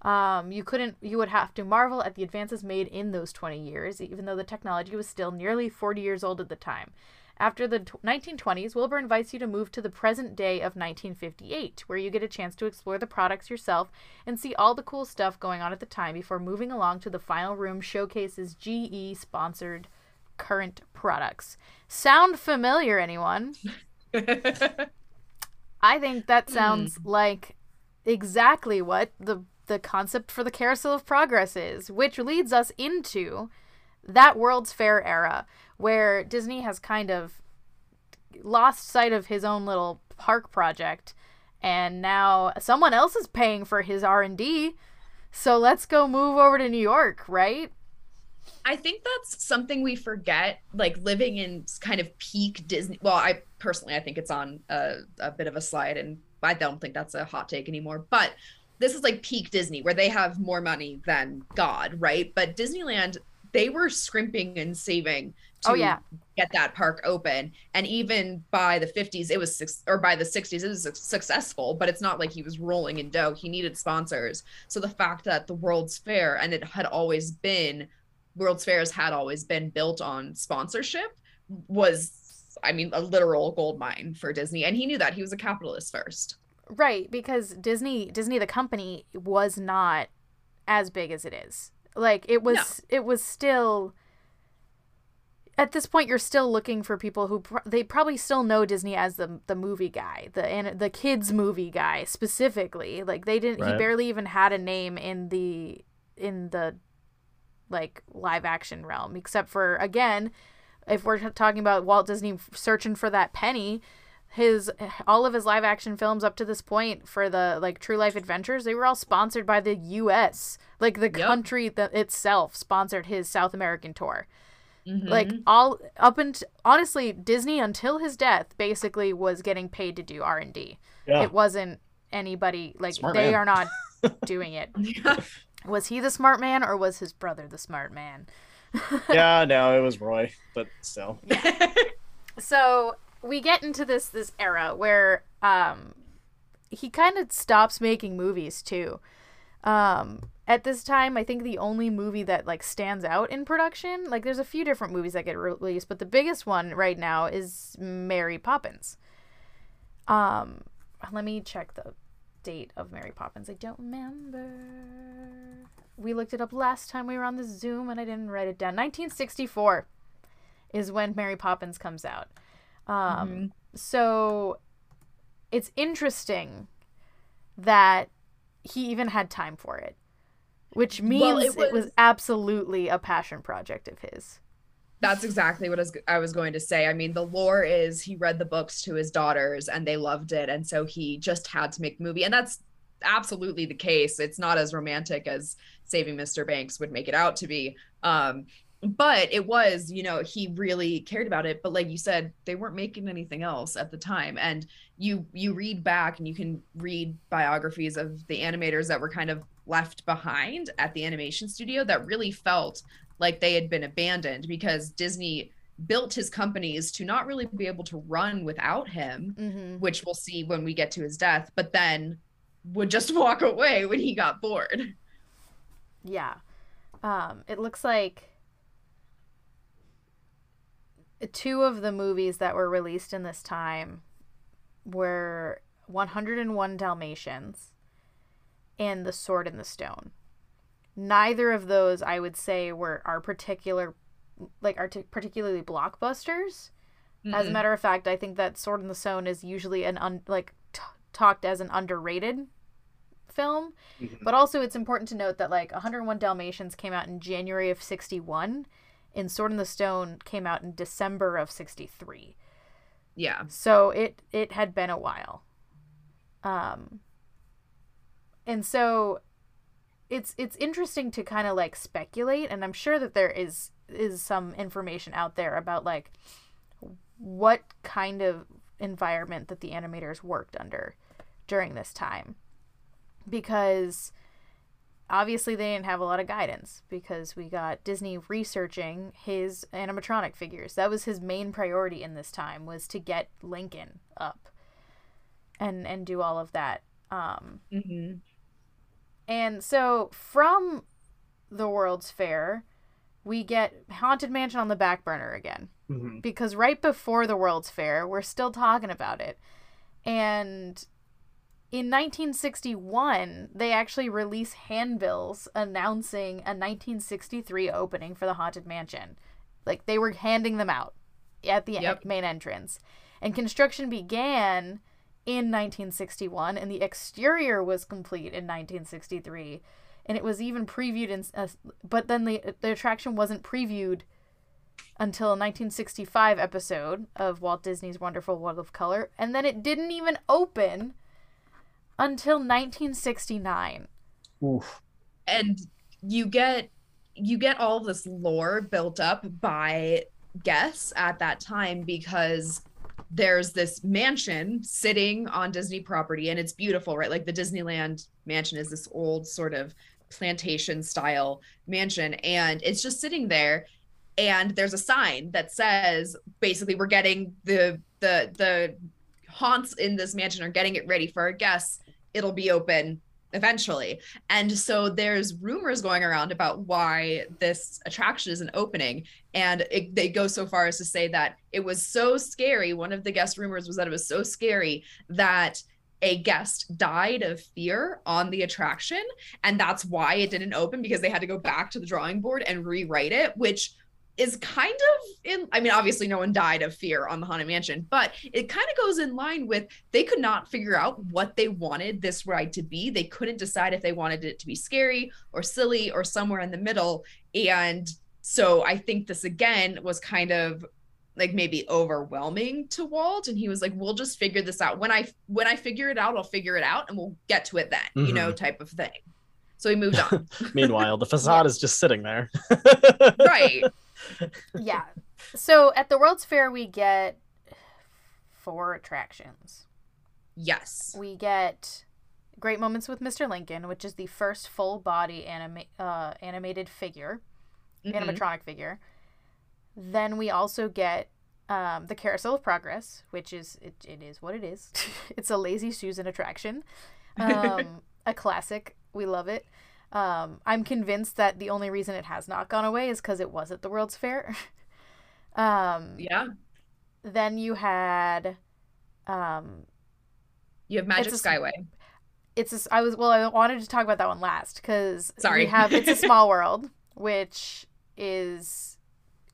Um, you couldn't, you would have to marvel at the advances made in those 20 years, even though the technology was still nearly 40 years old at the time. After the t- 1920s, Wilbur invites you to move to the present day of 1958, where you get a chance to explore the products yourself and see all the cool stuff going on at the time before moving along to the final room showcases GE sponsored current products. Sound familiar, anyone? I think that hmm. sounds like exactly what the the concept for the carousel of progress is, which leads us into that World's Fair era where Disney has kind of lost sight of his own little park project and now someone else is paying for his R&D. So let's go move over to New York, right? I think that's something we forget, like living in kind of peak Disney. Well, I personally, I think it's on a, a bit of a slide, and I don't think that's a hot take anymore. But this is like peak Disney, where they have more money than God, right? But Disneyland, they were scrimping and saving to Oh, yeah. get that park open, and even by the 50s, it was six, or by the 60s, it was successful. But it's not like he was rolling in dough. He needed sponsors. So the fact that the World's Fair and it had always been World's Fairs had always been built on sponsorship was I mean a literal gold mine for Disney and he knew that he was a capitalist first. Right, because Disney Disney the company was not as big as it is. Like it was it was still at this point you're still looking for people who pr- they probably still know Disney as the the movie guy, the and the kids movie guy specifically. Like they didn't he barely even had a name in the in the like live action realm except for again if we're talking about Walt Disney searching for that penny, his all of his live action films up to this point for the like True Life Adventures, they were all sponsored by the U.S. Like the Yep. country that itself sponsored his South American tour. Mhm. Like all up and honestly, Disney until his death basically was getting paid to do R and D. Yeah. It wasn't anybody like Smart they man. are not doing it. Was he the smart man or was his brother the smart man? yeah, no, it was Roy, but still. so we get into this this era where um he kind of stops making movies too. Um at this time i think the only movie that like stands out in production like there's a few different movies that get released but the biggest one right now is mary poppins. Um let me check the date of mary poppins. I don't remember. We looked it up last time we were on the zoom and i didn't write it down. 1964 is when Mary Poppins comes out. Um, Mhm. So it's interesting that he even had time for it, which means Well, it, it was... was- absolutely a passion project of his. That's exactly what I was going to say. I mean, the lore is he read the books to his daughters and they loved it. And so he just had to make the movie. And that's absolutely the case. It's not as romantic as Saving Mr. Banks would make it out to be. Um, but it was, you know, he really cared about it. But like you said, they weren't making anything else at the time. And you you read back and you can read biographies of the animators that were kind of left behind at the animation studio that really felt like they had been abandoned because Disney built his companies to not really be able to run without him, Mm-hmm. which we'll see when we get to his death, but then would just walk away when he got bored. Yeah. Um, it looks like two of the movies that were released in this time were 101 Dalmatians and The Sword in the Stone. Neither of those, I would say, were are particular, like are t- particularly blockbusters. As a matter of fact, I think that Sword in the Stone is usually an un- like t- talked as an underrated film. Mhm. But also, it's important to note that like 101 Dalmatians came out in January of 61, and Sword in the Stone came out in December of 63. yeah. So it it had been a while. Um and so it's it's interesting to kind of like speculate and I'm sure that there is is some information out there about like what kind of environment that the animators worked under during this time. Because obviously they didn't have a lot of guidance because we got Disney researching his animatronic figures. That was his main priority in this time was to get Lincoln up and and do all of that. Um Mhm. and so from the World's Fair, we get Haunted Mansion on the back burner again Mhm. because right before the World's Fair, we're still talking about it. And in 1961, they actually release handbills announcing a 1963 opening for the Haunted Mansion. Like they were handing them out at the Yep. main entrance. And construction began in 1961 and the exterior was complete in 1963 and it was even previewed in uh, but then the the attraction wasn't previewed until a 1965 episode of Walt Disney's Wonderful World of Color, and then it didn't even open until 1969. Oof. and you get you get all this lore built up by guests at that time because there's this mansion sitting on Disney property and it's beautiful, right? Like the Disneyland mansion is this old sort of plantation style mansion and it's just sitting there and there's a sign that says basically we're getting the the the haunts in this mansion are getting it ready for our guests. It'll be open eventually. And so there's rumors going around about why this attraction isn't opening. And it, they go so far as to say that it was so scary. One of the guest rumors was that it was so scary that a guest died of fear on the attraction. And that's why it didn't open because they had to go back to the drawing board and rewrite it, which is kind of in I mean obviously no one died of fear on the Haunted Mansion, but it kind of goes in line with they could not figure out what they wanted this ride to be. They couldn't decide if they wanted it to be scary or silly or somewhere in the middle. And so I think this again was kind of like maybe overwhelming to Walt and he was like we'll just figure this out when I when I figure it out I'll figure it out and we'll get to it then, you know, mm-hmm. type of thing. So he moved on. Meanwhile, the facade is just sitting there. right. Yeah. So at the World's Fair, we get four attractions. Yes. We get Great Moments with Mr. Lincoln, which is the first full body anima- uh, animated figure, Mhm. animatronic figure. Then we also get um, the Carousel of Progress, which is it, it is what it is. it's a lazy Susan attraction, um, a classic. We love it. Um, I'm convinced that the only reason it has not gone away is because it was at the World's Fair. um, Yeah. then you had um, You have Magic It's a- Skyway. it's a I was well I wanted to talk about that one last because Sorry. we have it's a small world which is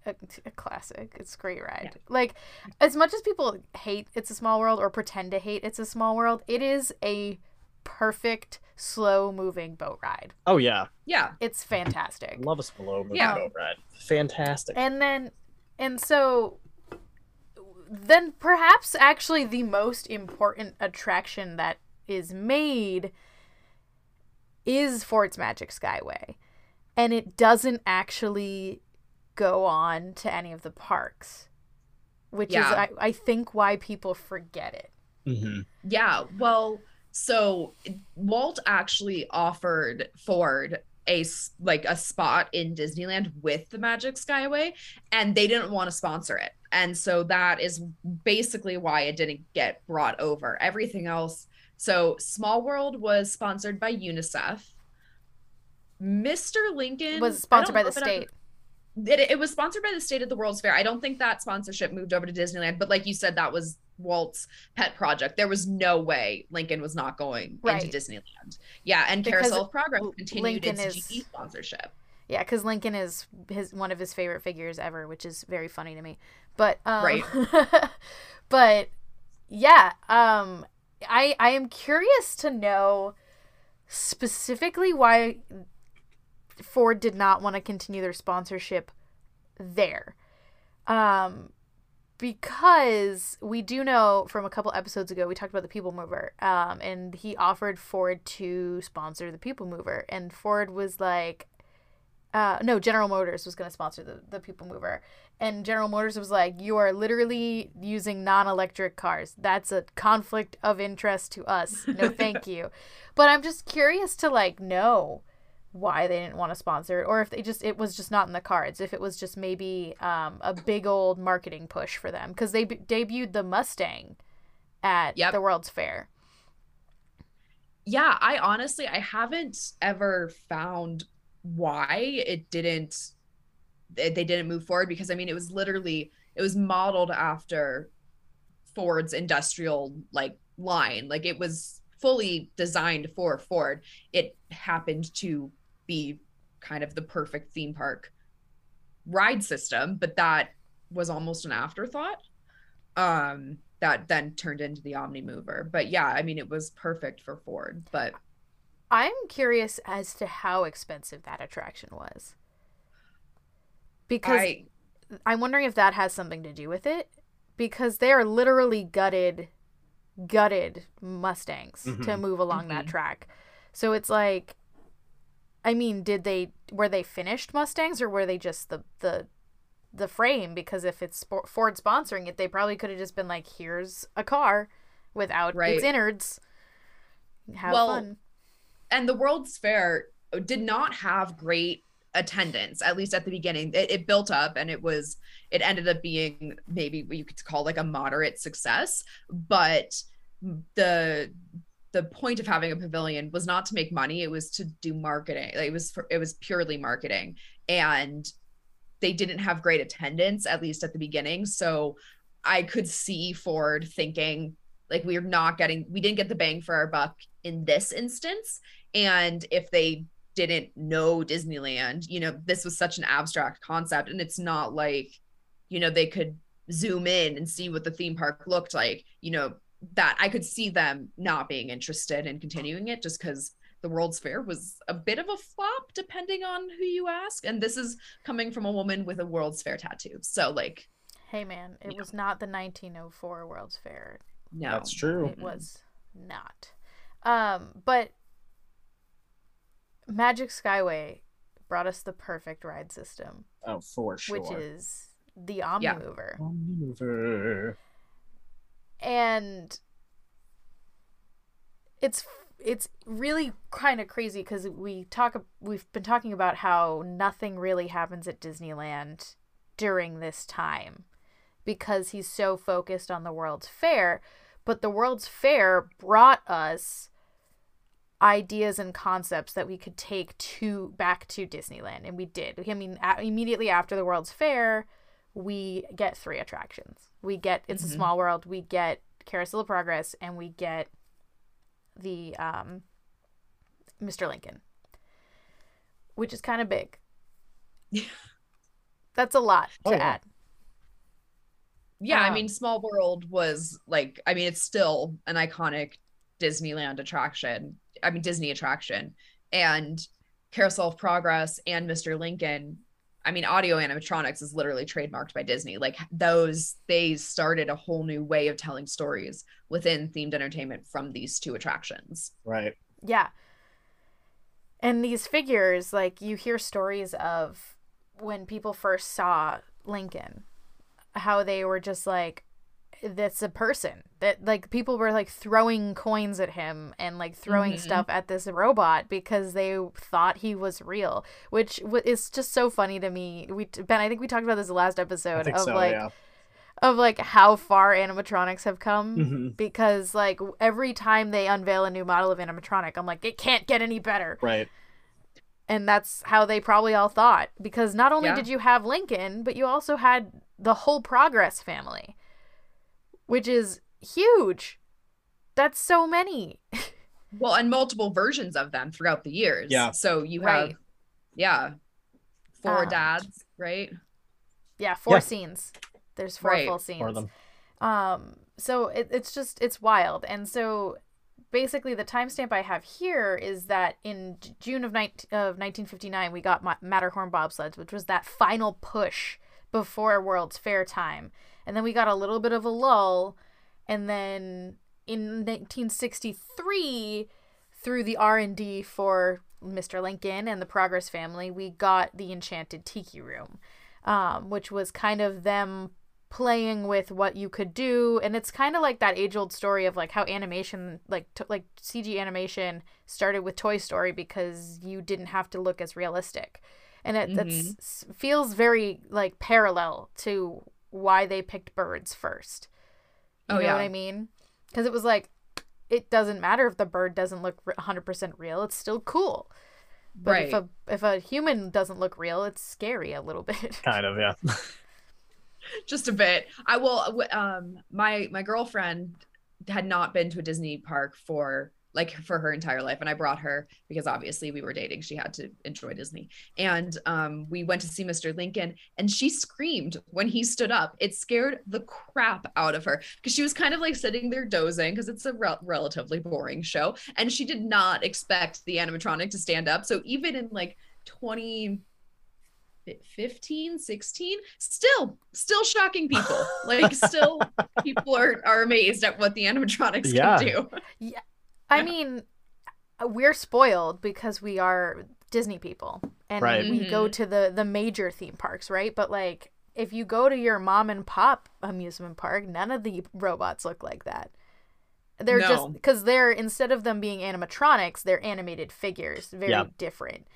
a, a classic it's a great ride like as much as people hate it's a small world or pretend to hate it's a small world it is a perfect slow moving boat ride Oh yeah, Yeah. it's fantastic love a slow moving Yeah. boat ride. Fantastic. and then and so then perhaps actually the most important attraction that is made is Ford's Magic Skyway. And it doesn't actually go on to any of the parks. Which Yeah. is I, I think why people forget it. hmm Yeah. Well, so Walt actually offered Ford a like a spot in Disneyland with the Magic Skyway and they didn't want to sponsor it. And so that is basically why it didn't get brought over. Everything else so Small World was sponsored by UNICEF. Mr. Lincoln was sponsored by the know if it- state. It, it was sponsored by the state at the World's Fair. I don't think that sponsorship moved over to Disneyland, but like you said, that was Walt's pet project. There was no way Lincoln was not going Right. into Disneyland. Yeah, and Because Carousel of Progress continued Lincoln its is- GE sponsorship. Yeah, because Lincoln is his one of his favorite figures ever, which is very funny to me. But um, Right. but yeah, um, I I am curious to know specifically why Ford did not want to continue their sponsorship there. Um, because we do know from a couple episodes ago we talked about the People Mover, um, and he offered Ford to sponsor the People Mover, and Ford was like, uh, no, General Motors was going to sponsor the, the People Mover. And General Motors was like, you are literally using non electric cars. That's a conflict of interest to us. No, thank you. But I'm just curious to like know why they didn't want to sponsor it or if they just it was just not in the cards if it was just maybe um, a big old marketing push for them because they b- debuted the mustang at Yep. the world's fair Yeah, I honestly I haven't ever found why it didn't they, they didn't move forward because I mean it was literally it was modeled after Ford's industrial like line. Like it was fully designed for Ford. It happened to be kind of the perfect theme park ride system, but that was almost an afterthought. Um that then turned into the Omni Mover. But yeah, I mean it was perfect for Ford, but I'm curious as to how expensive that attraction was. Because I I'm wondering if that has something to do with it. Because they are literally gutted, gutted Mustangs to Mhm. move along that Mhm. track. So it's like, I mean, did they were they finished Mustangs or were they just the the the frame? Because if it's Ford sponsoring it, they probably could have just been like, "Here's a car without Right. its innards. Have Well, fun." and the World's Fair did not have great attendance at least at the beginning it, it built up and it was it ended up being maybe what you could call like a moderate success but the the point of having a pavilion was not to make money it was to do marketing Like, it was for, it was purely marketing. And they didn't have great attendance at least at the beginning. So i could see ford thinking like we're not getting we didn't get the bang for our buck in this instance. And if they didn't know disneyland you know this was such an abstract concept. And it's not like you know they could zoom in and see what the theme park looked like you know that i could see them not being interested in continuing it just because the world's fair was a bit of a flop depending on who you ask and this is coming from a woman with a world's fair tattoo so like Hey man, it Yeah. was not the 1904 World's Fair. no That's true. It was not. Um, but Magic Skyway brought us the perfect ride system, Oh, for sure. which is the Omni Yeah. Mover. Omnimover. And it's it's really kind of crazy because we talk we've been talking about how nothing really happens at Disneyland during this time because he's so focused on the World's Fair. But the World's Fair brought us ideas and concepts that we could take to back to Disneyland, and we did. I mean, a- immediately after the World's Fair, we get three attractions. We get It's a Mhm. Small World, we get Carousel of Progress, and we get the um, Mr. Lincoln, which is kind of big. That's a lot Oh, to yeah. add. yeah i Um, mean small world was like i mean it's still an iconic disneyland attraction i mean disney attraction and carousel of progress and mr lincoln i mean audio animatronics is literally trademarked by disney like those they started a whole new way of telling stories within themed entertainment from these two attractions Right. Yeah. And these figures, like you hear stories of when people first saw Lincoln, how they were just like, that's a person. That like people were like throwing coins at him and like throwing Mhm. stuff at this robot because they thought he was real, which w- is just so funny to me. We Ben, I think we talked about this last episode of so, like yeah. of like how far animatronics have come Mhm. because like every time they unveil a new model of animatronic i'm like it can't get any better Right. and that's how they probably all thought because not only Yeah. did you have lincoln but you also had the whole progress family which is huge that's so many well and multiple versions of them throughout the years Yeah. so you Right. have yeah four Um, dads right yeah four Yeah. scenes there's four Right. full scenes For them. Um, so it, it's just it's wild, and so basically the timestamp I have here is that in June of, 19, of 1959 we got Matterhorn bobsleds, which was that final push before World's Fair time, and then we got a little bit of a lull, and then in 1963 through the R&D for Mr. Lincoln and the Progress family, we got the Enchanted Tiki Room, um, which was kind of them playing with what you could do. And it's kind of like that age old story of like how animation like t- like CG animation started with Toy Story because you didn't have to look as realistic. And it that's s- feels very like parallel to why they picked birds first you Oh, know yeah. what I mean because it was like it doesn't matter if the bird doesn't look 100% real it's still cool But right. if a if a human doesn't look real, it's scary a little bit. Kind of, yeah. just a bit. I will. Um, my my girlfriend had not been to a Disney park for like for her entire life, and I brought her because obviously we were dating. She had to enjoy Disney, and um, we went to see Mr. Lincoln, and she screamed when he stood up. It scared the crap out of her because she was kind of like sitting there dozing because it's a rel- relatively boring show, and she did not expect the animatronic to stand up. So even in like twenty. 15 16 still still shocking people like still people are are amazed at what the animatronics Yeah. can do I mean, we're spoiled because we are Disney people, and Right. we go to the the major theme parks, right? But like, if you go to your mom and pop amusement park, none of the robots look like that. They're No. just because they're instead of them being animatronics, they're animated figures, very Yeah. different.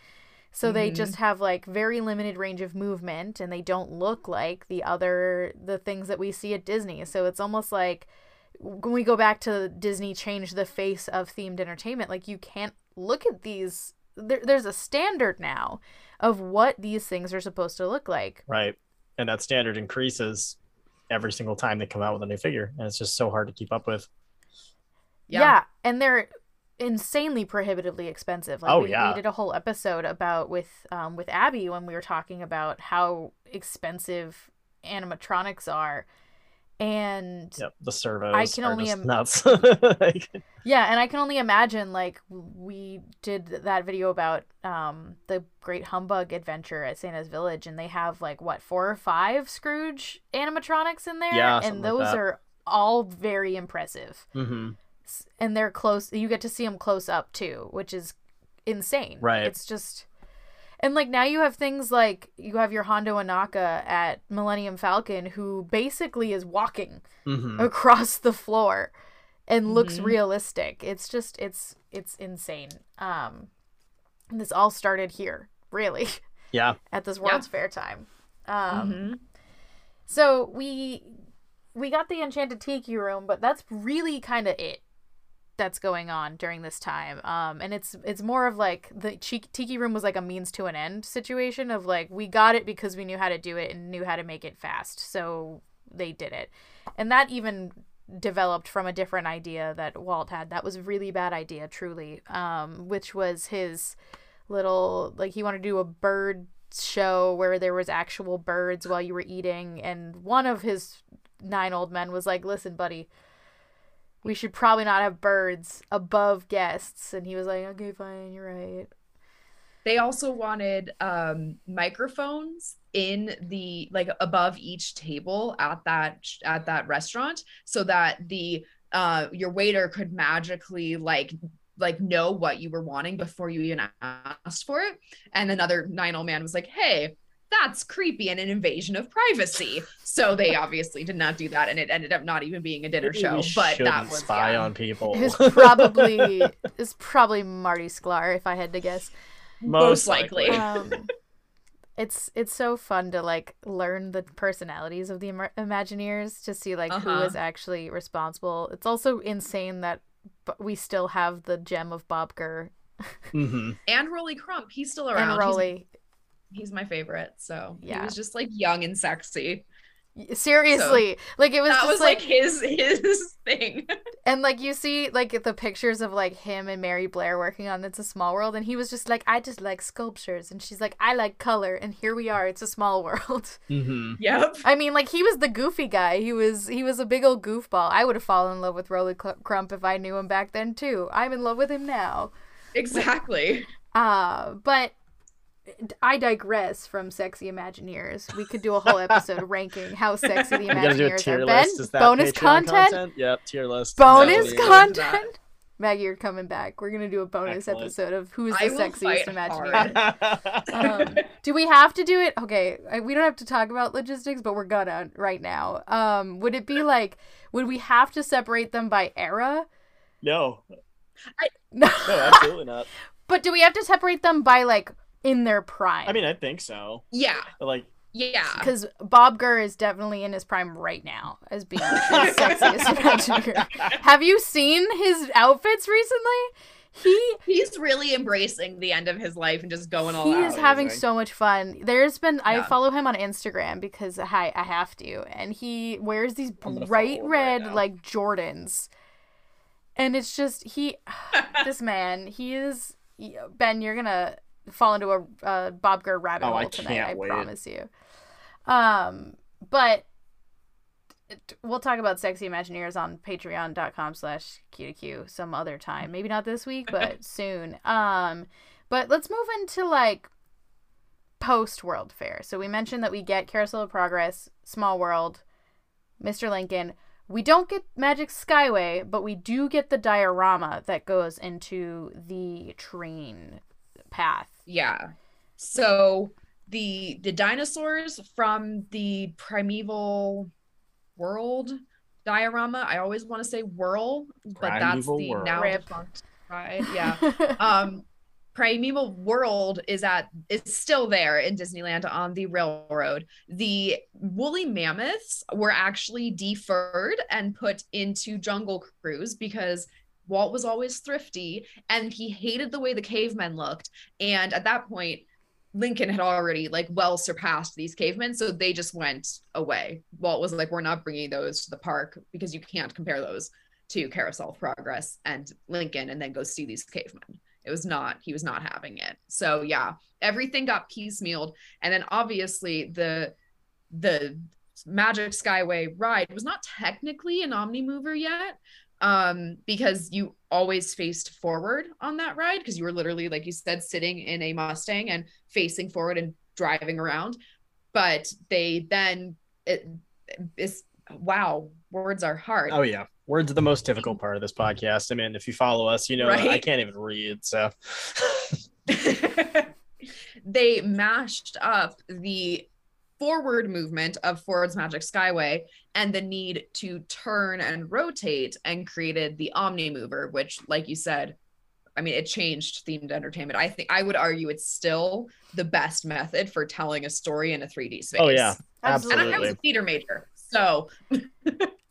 So they Mhm. just have like very limited range of movement, and they don't look like the other the things that we see at Disney. So it's almost like when we go back to Disney change the face of themed entertainment, like you can't look at these. There, there's a standard now of what these things are supposed to look like. Right. And that standard increases every single time they come out with a new figure. And it's just so hard to keep up with. Yeah, and they're insanely prohibitively expensive. Like Oh, we, yeah. we did a whole episode about with um with Abby when we were talking about how expensive animatronics are. And Yep. The servos I can only im- nuts. Like, Yeah, and I can only imagine like we did that video about um the Great Humbug Adventure at Santa's Village, and they have like what four or five Scrooge animatronics in there, Yeah, and something like those are all very impressive, mhm. And they're close. You get to see them close up too, which is insane. Right. It's just. And like now you have things like you have your Hondo Ohnaka at Millennium Falcon who basically is walking Mhm. across the floor and looks Mhm. realistic. It's just it's it's insane. Um this all started here, really, Yeah. at this World's Fair time. Um Mhm. so we we got the Enchanted Tiki room, but that's really kind of it that's going on during this time. Um and it's it's more of like the Tiki room was like a means to an end situation of like we got it because we knew how to do it and knew how to make it fast. So they did it. And that even developed from a different idea that Walt had. That was a really bad idea, truly. Um, which was his little like he wanted to do a bird show where there was actual birds while you were eating, and one of his nine old men was like, "Listen, buddy." We should probably not have birds above guests. And he was like, okay, fine, you're right. they also wanted um microphones in the like above each table at that at that restaurant so that the uh your waiter could magically like like know what you were wanting before you even asked for it and another nine old man was like hey that's creepy and an invasion of privacy so they obviously did not do that and it ended up not even being a dinner Maybe show we but that was spy yeah. on people. It was probably it's probably Marty Sklar if I had to guess. most likely um, it's it's so fun to like learn the personalities of the Imer- Imagineers to see like who Uh-huh. is actually responsible. It's also insane that b- we still have the gem of Bob Gurr hmm and Rolly Crump he's still around and Rolly. He's my favorite. So Yeah. he was just like young and sexy. Seriously, like it was that just was like, like his his thing. and like you see like the pictures of like him and Mary Blair working on It's a Small World, and he was just like, I just like sculptures, and she's like, I like color, and here we are. It's a small world. hmm Yep. I mean, like he was the goofy guy. He was he was a big old goofball. I would have fallen in love with Rolly Cl- Crump if I knew him back then too. I'm in love with him now. Exactly. Uh, but I digress from sexy Imagineers. We could do a whole episode ranking how sexy the We gotta do a Imagineers tier are. Ben, list. Is that bonus Patreon content. Yep, tier list. Bonus Exactly. content. Maggie, you're coming back. We're gonna do a bonus Excellent. episode of who's the will sexiest Imagineer. um, do we have to do it? Okay, I- we don't have to talk about logistics, but we're gonna right now. Um, would it be like, would we have to separate them by era? no, No, no, absolutely not. but do we have to separate them by like in their prime? I mean, I think so. yeah. Like, Yeah. because Bob Gurr is definitely in his prime right now as being the sexiest Imagineer. Have you seen his outfits recently? he He's really embracing the end of his life and just going all he out. is having Amazing. so much fun. There's been I follow him on Instagram because I I have to, and he wears these bright follow him right red like Jordans, and it's just he this man he is Ben. You're gonna fall into a uh, Bob Gurr rabbit Oh, hole I tonight. can't I wait. promise you. Um, but it- we'll talk about sexy imagineers on patreon.com slash q2q some other time maybe not this week but soon um but let's move into like post world fair so we mentioned that we get carousel of progress small world mr lincoln we don't get magic skyway but we do get the diorama that goes into the train path Yeah. So the the dinosaurs from the primeval world diorama. I always want to say whirl, but that's the World. now Rip. defunct ride. Yeah. um primeval world is at is still there in disneyland on the railroad the woolly mammoths were actually deferred and put into jungle cruise because walt was always thrifty and he hated the way the cavemen looked. And at that point lincoln had already like well surpassed these cavemen so they just went away. Walt was like we're not bringing those to the park because you can't compare those to carousel progress and lincoln and then go see these cavemen. It was not he was not having it. So yeah everything got piecemealed and then obviously the the magic skyway ride was not technically an omni mover yet um because you always faced forward on that ride because you were literally like you said sitting in a mustang and facing forward and driving around but they then it is wow words are hard Oh yeah, words are the most difficult part of this podcast. I mean, if you follow us, you know I can't even read. So they mashed up the forward movement of Ford's Magic Skyway and the need to turn and rotate and created the Omni Mover, which, like you said, I mean, it changed themed entertainment. I think I would argue it's still the best method for telling a story in a 3D space. Oh, yeah. And I absolutely. was a theater major. So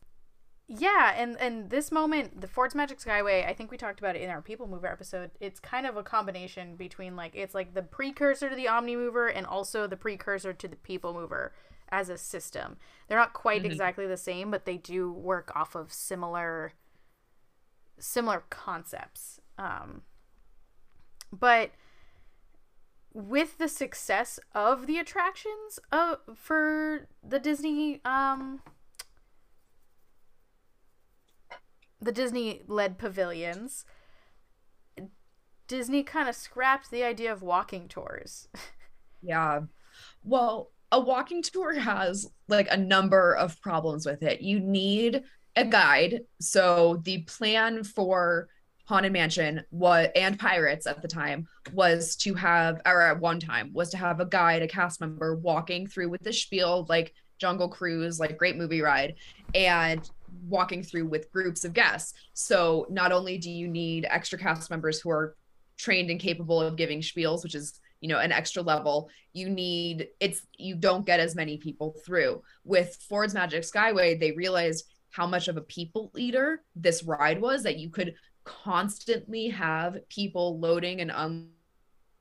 Yeah, and and this moment, the Ford's Magic Skyway, I think we talked about it in our People Mover episode. It's kind of a combination between like it's like the precursor to the Omni Mover and also the precursor to the People Mover as a system. They're not quite Mhm. exactly the same, but they do work off of similar similar concepts. Um but with the success of the attractions uh, for the Disney um the Disney led pavilions, Disney kind of scrapped the idea of walking tours. Yeah. Well, a walking tour has like a number of problems with it. You need a guide. So the plan for Haunted Mansion was and Pirates at the time was to have or at one time was to have a guide, a cast member walking through with the spiel like Jungle Cruise, like great movie ride, and walking through with groups of guests. So not only do you need extra cast members who are trained and capable of giving spiels, which is you know an extra level you need it's you don't get as many people through with ford's magic skyway they realized how much of a people eater this ride was that you could constantly have people loading and unloading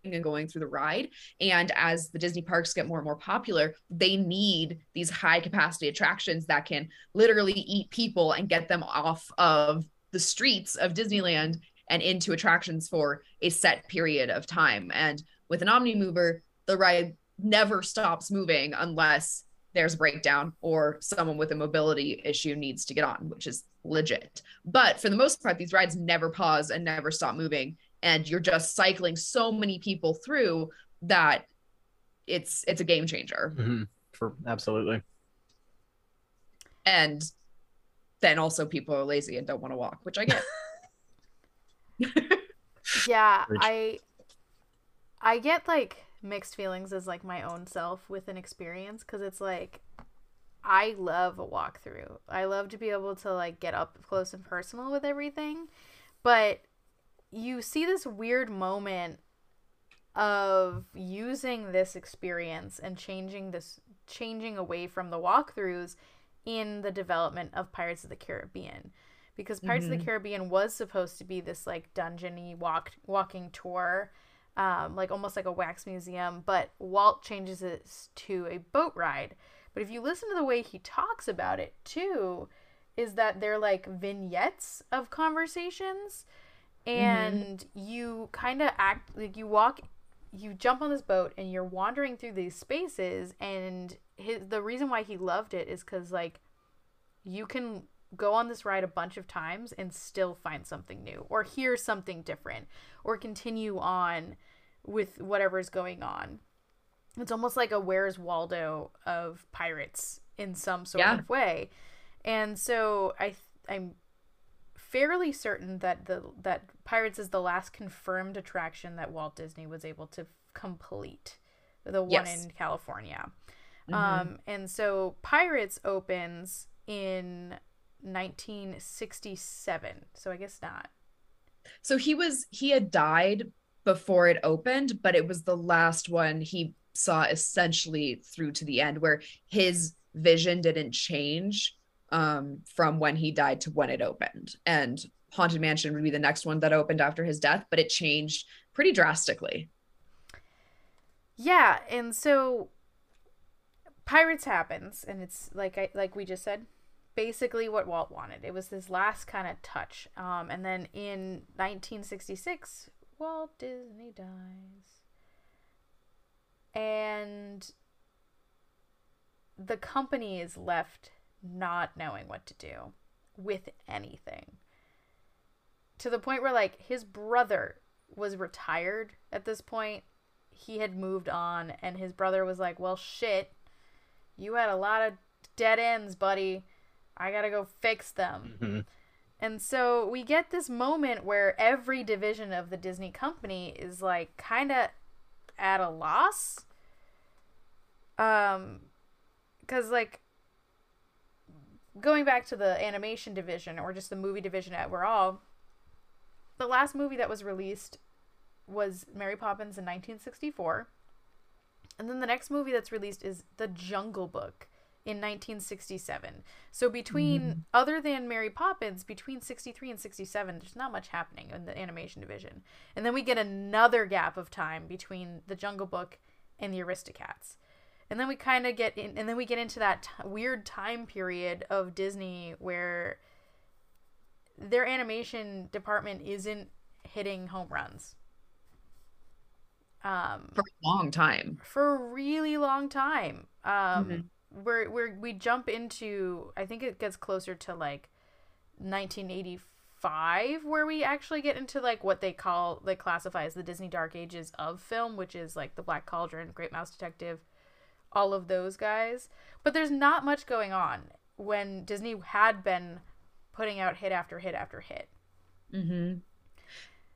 and going through the ride. And as the disney parks get more and more popular they need these high capacity attractions that can literally eat people and get them off of the streets of disneyland and into attractions for a set period of time. And with an omni mover the ride never stops moving unless there's a breakdown or someone with a mobility issue needs to get on which is legit. But for the most part these rides never pause and never stop moving and you're just cycling so many people through that it's it's a game changer Mhm. for absolutely. and then also people are lazy and don't want to walk which i get yeah, I I get like mixed feelings as like my own self with an experience cuz it's like I love a walkthrough. I love to be able to like get up close and personal with everything. But you see this weird moment of using this experience and changing this changing away from the walkthroughs in the development of Pirates of the Caribbean because Pirates of Mhm. the Caribbean was supposed to be this like dungeony walk walking tour, um, like almost like a wax museum. But Walt changes it to a boat ride. But if you listen to the way he talks about it too, is that they're like vignettes of conversations, Mm-hmm. and you kind of act like you walk, you jump on this boat and you're wandering through these spaces. And his the reason why he loved it is because like you can go on this ride a bunch of times and still find something new or hear something different or continue on with whatever's going on. It's almost like a Where's Waldo of pirates in some sort Yeah. of way. And so I th- I'm fairly certain that the that Pirates is the last confirmed attraction that Walt Disney was able to complete. The one Yes. in California. Mhm. Um, and so Pirates opens in 1967. So I guess not. So he was he had died before it opened, but it was the last one he saw essentially through to the end where his vision didn't change um from when he died to when it opened. And Haunted Mansion would be the next one that opened after his death, but it changed pretty drastically. Yeah, and so Pirates happens, and it's like I like we just said, basically what Walt wanted. It was his last kind of touch. Um, and then in 1966, Walt Disney dies, and the company is left not knowing what to do with anything. To the point where like his brother was retired at this point. He had moved on and his brother was like well shit you had a lot of dead ends buddy. I gotta go fix them. Mhm. and so we get this moment where every division of the disney company is like kind of at a loss. Um because like going back to the animation division or just the movie division overall the last movie that was released was Mary Poppins in 1964. And then the next movie that's released is The Jungle Book in 1967. So between Mhm. other than Mary Poppins, between 63 and 67, there's not much happening in the animation division. And then we get another gap of time between The Jungle Book and The Aristocats. And then we kind of get in and then we get into that t- weird time period of Disney where their animation department isn't hitting home runs. Um, For a long time. for a really long time. Um, Mhm. where where we jump into, I think it gets closer to like 1985, where we actually get into like what they call they classify as the Disney Dark Ages of film, which is like the Black Cauldron, Great Mouse Detective, all of those guys. But there's not much going on when Disney had been putting out hit after hit after hit. Mm-hmm.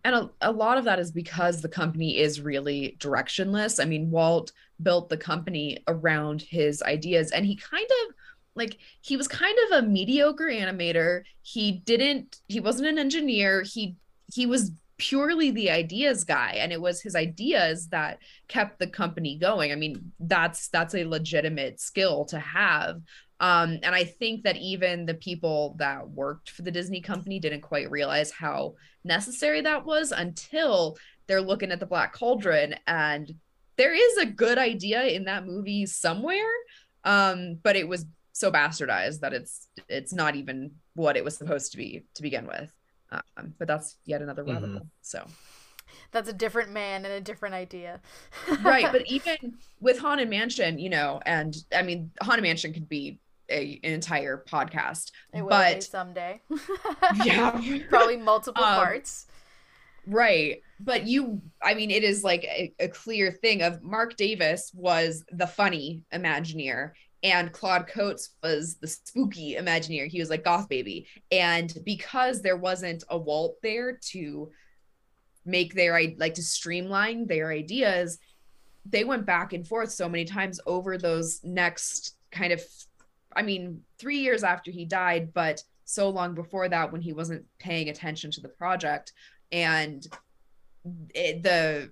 And a, a lot of that is because the company is really directionless. I mean, Walt built the company around his ideas, and he kind of like he was kind of a mediocre animator. He didn't, he wasn't an engineer. He he was purely the ideas guy, and it was his ideas that kept the company going. I mean, that's that's a legitimate skill to have. Um, and I think that even the people that worked for the Disney company didn't quite realize how necessary that was until they're looking at the Black Cauldron and there is a good idea in that movie somewhere. Um, but it was so bastardized that it's it's not even what it was supposed to be to begin with. Um, but that's yet another rabbit Mhm. hole. So That's a different man and a different idea. right but even with haunted mansion you know and i mean haunted mansion could be a, an entire podcast it will be but someday. yeah Probably multiple Um, parts. right but you i mean it is like a, a clear thing of marc davis was the funny imagineer and claude coats was the spooky imagineer he was like goth baby and because there wasn't a walt there to make their i- like to streamline their ideas they went back and forth so many times over those next kind of i mean 3 years after he died but so long before that when he wasn't paying attention to the project and it, the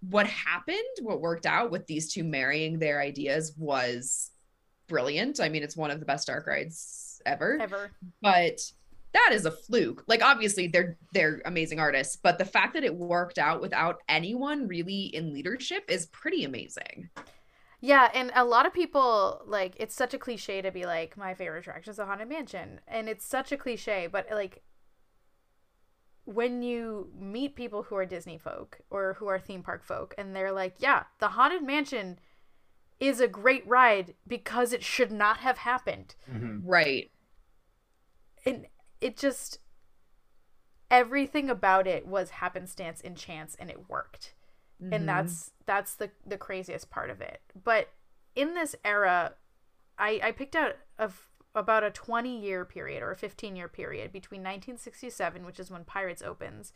what happened what worked out with these two marrying their ideas was brilliant i mean it's one of the best dark rides ever Ever. but that is a fluke. Like obviously they're they're amazing artists, but the fact that it worked out without anyone really in leadership is pretty amazing. Yeah, and a lot of people like it's such a cliche to be like my favorite attraction is a haunted mansion, and it's such a cliche, but like when you meet people who are Disney folk or who are theme park folk, and they're like, yeah, the haunted mansion is a great ride because it should not have happened. Mm-hmm. Right. And it just everything about it was happenstance and chance and it worked. Mhm. and that's that's the the craziest part of it but in this era i i picked out of about a 20 year period or a 15 year period between 1967 which is when pirates opens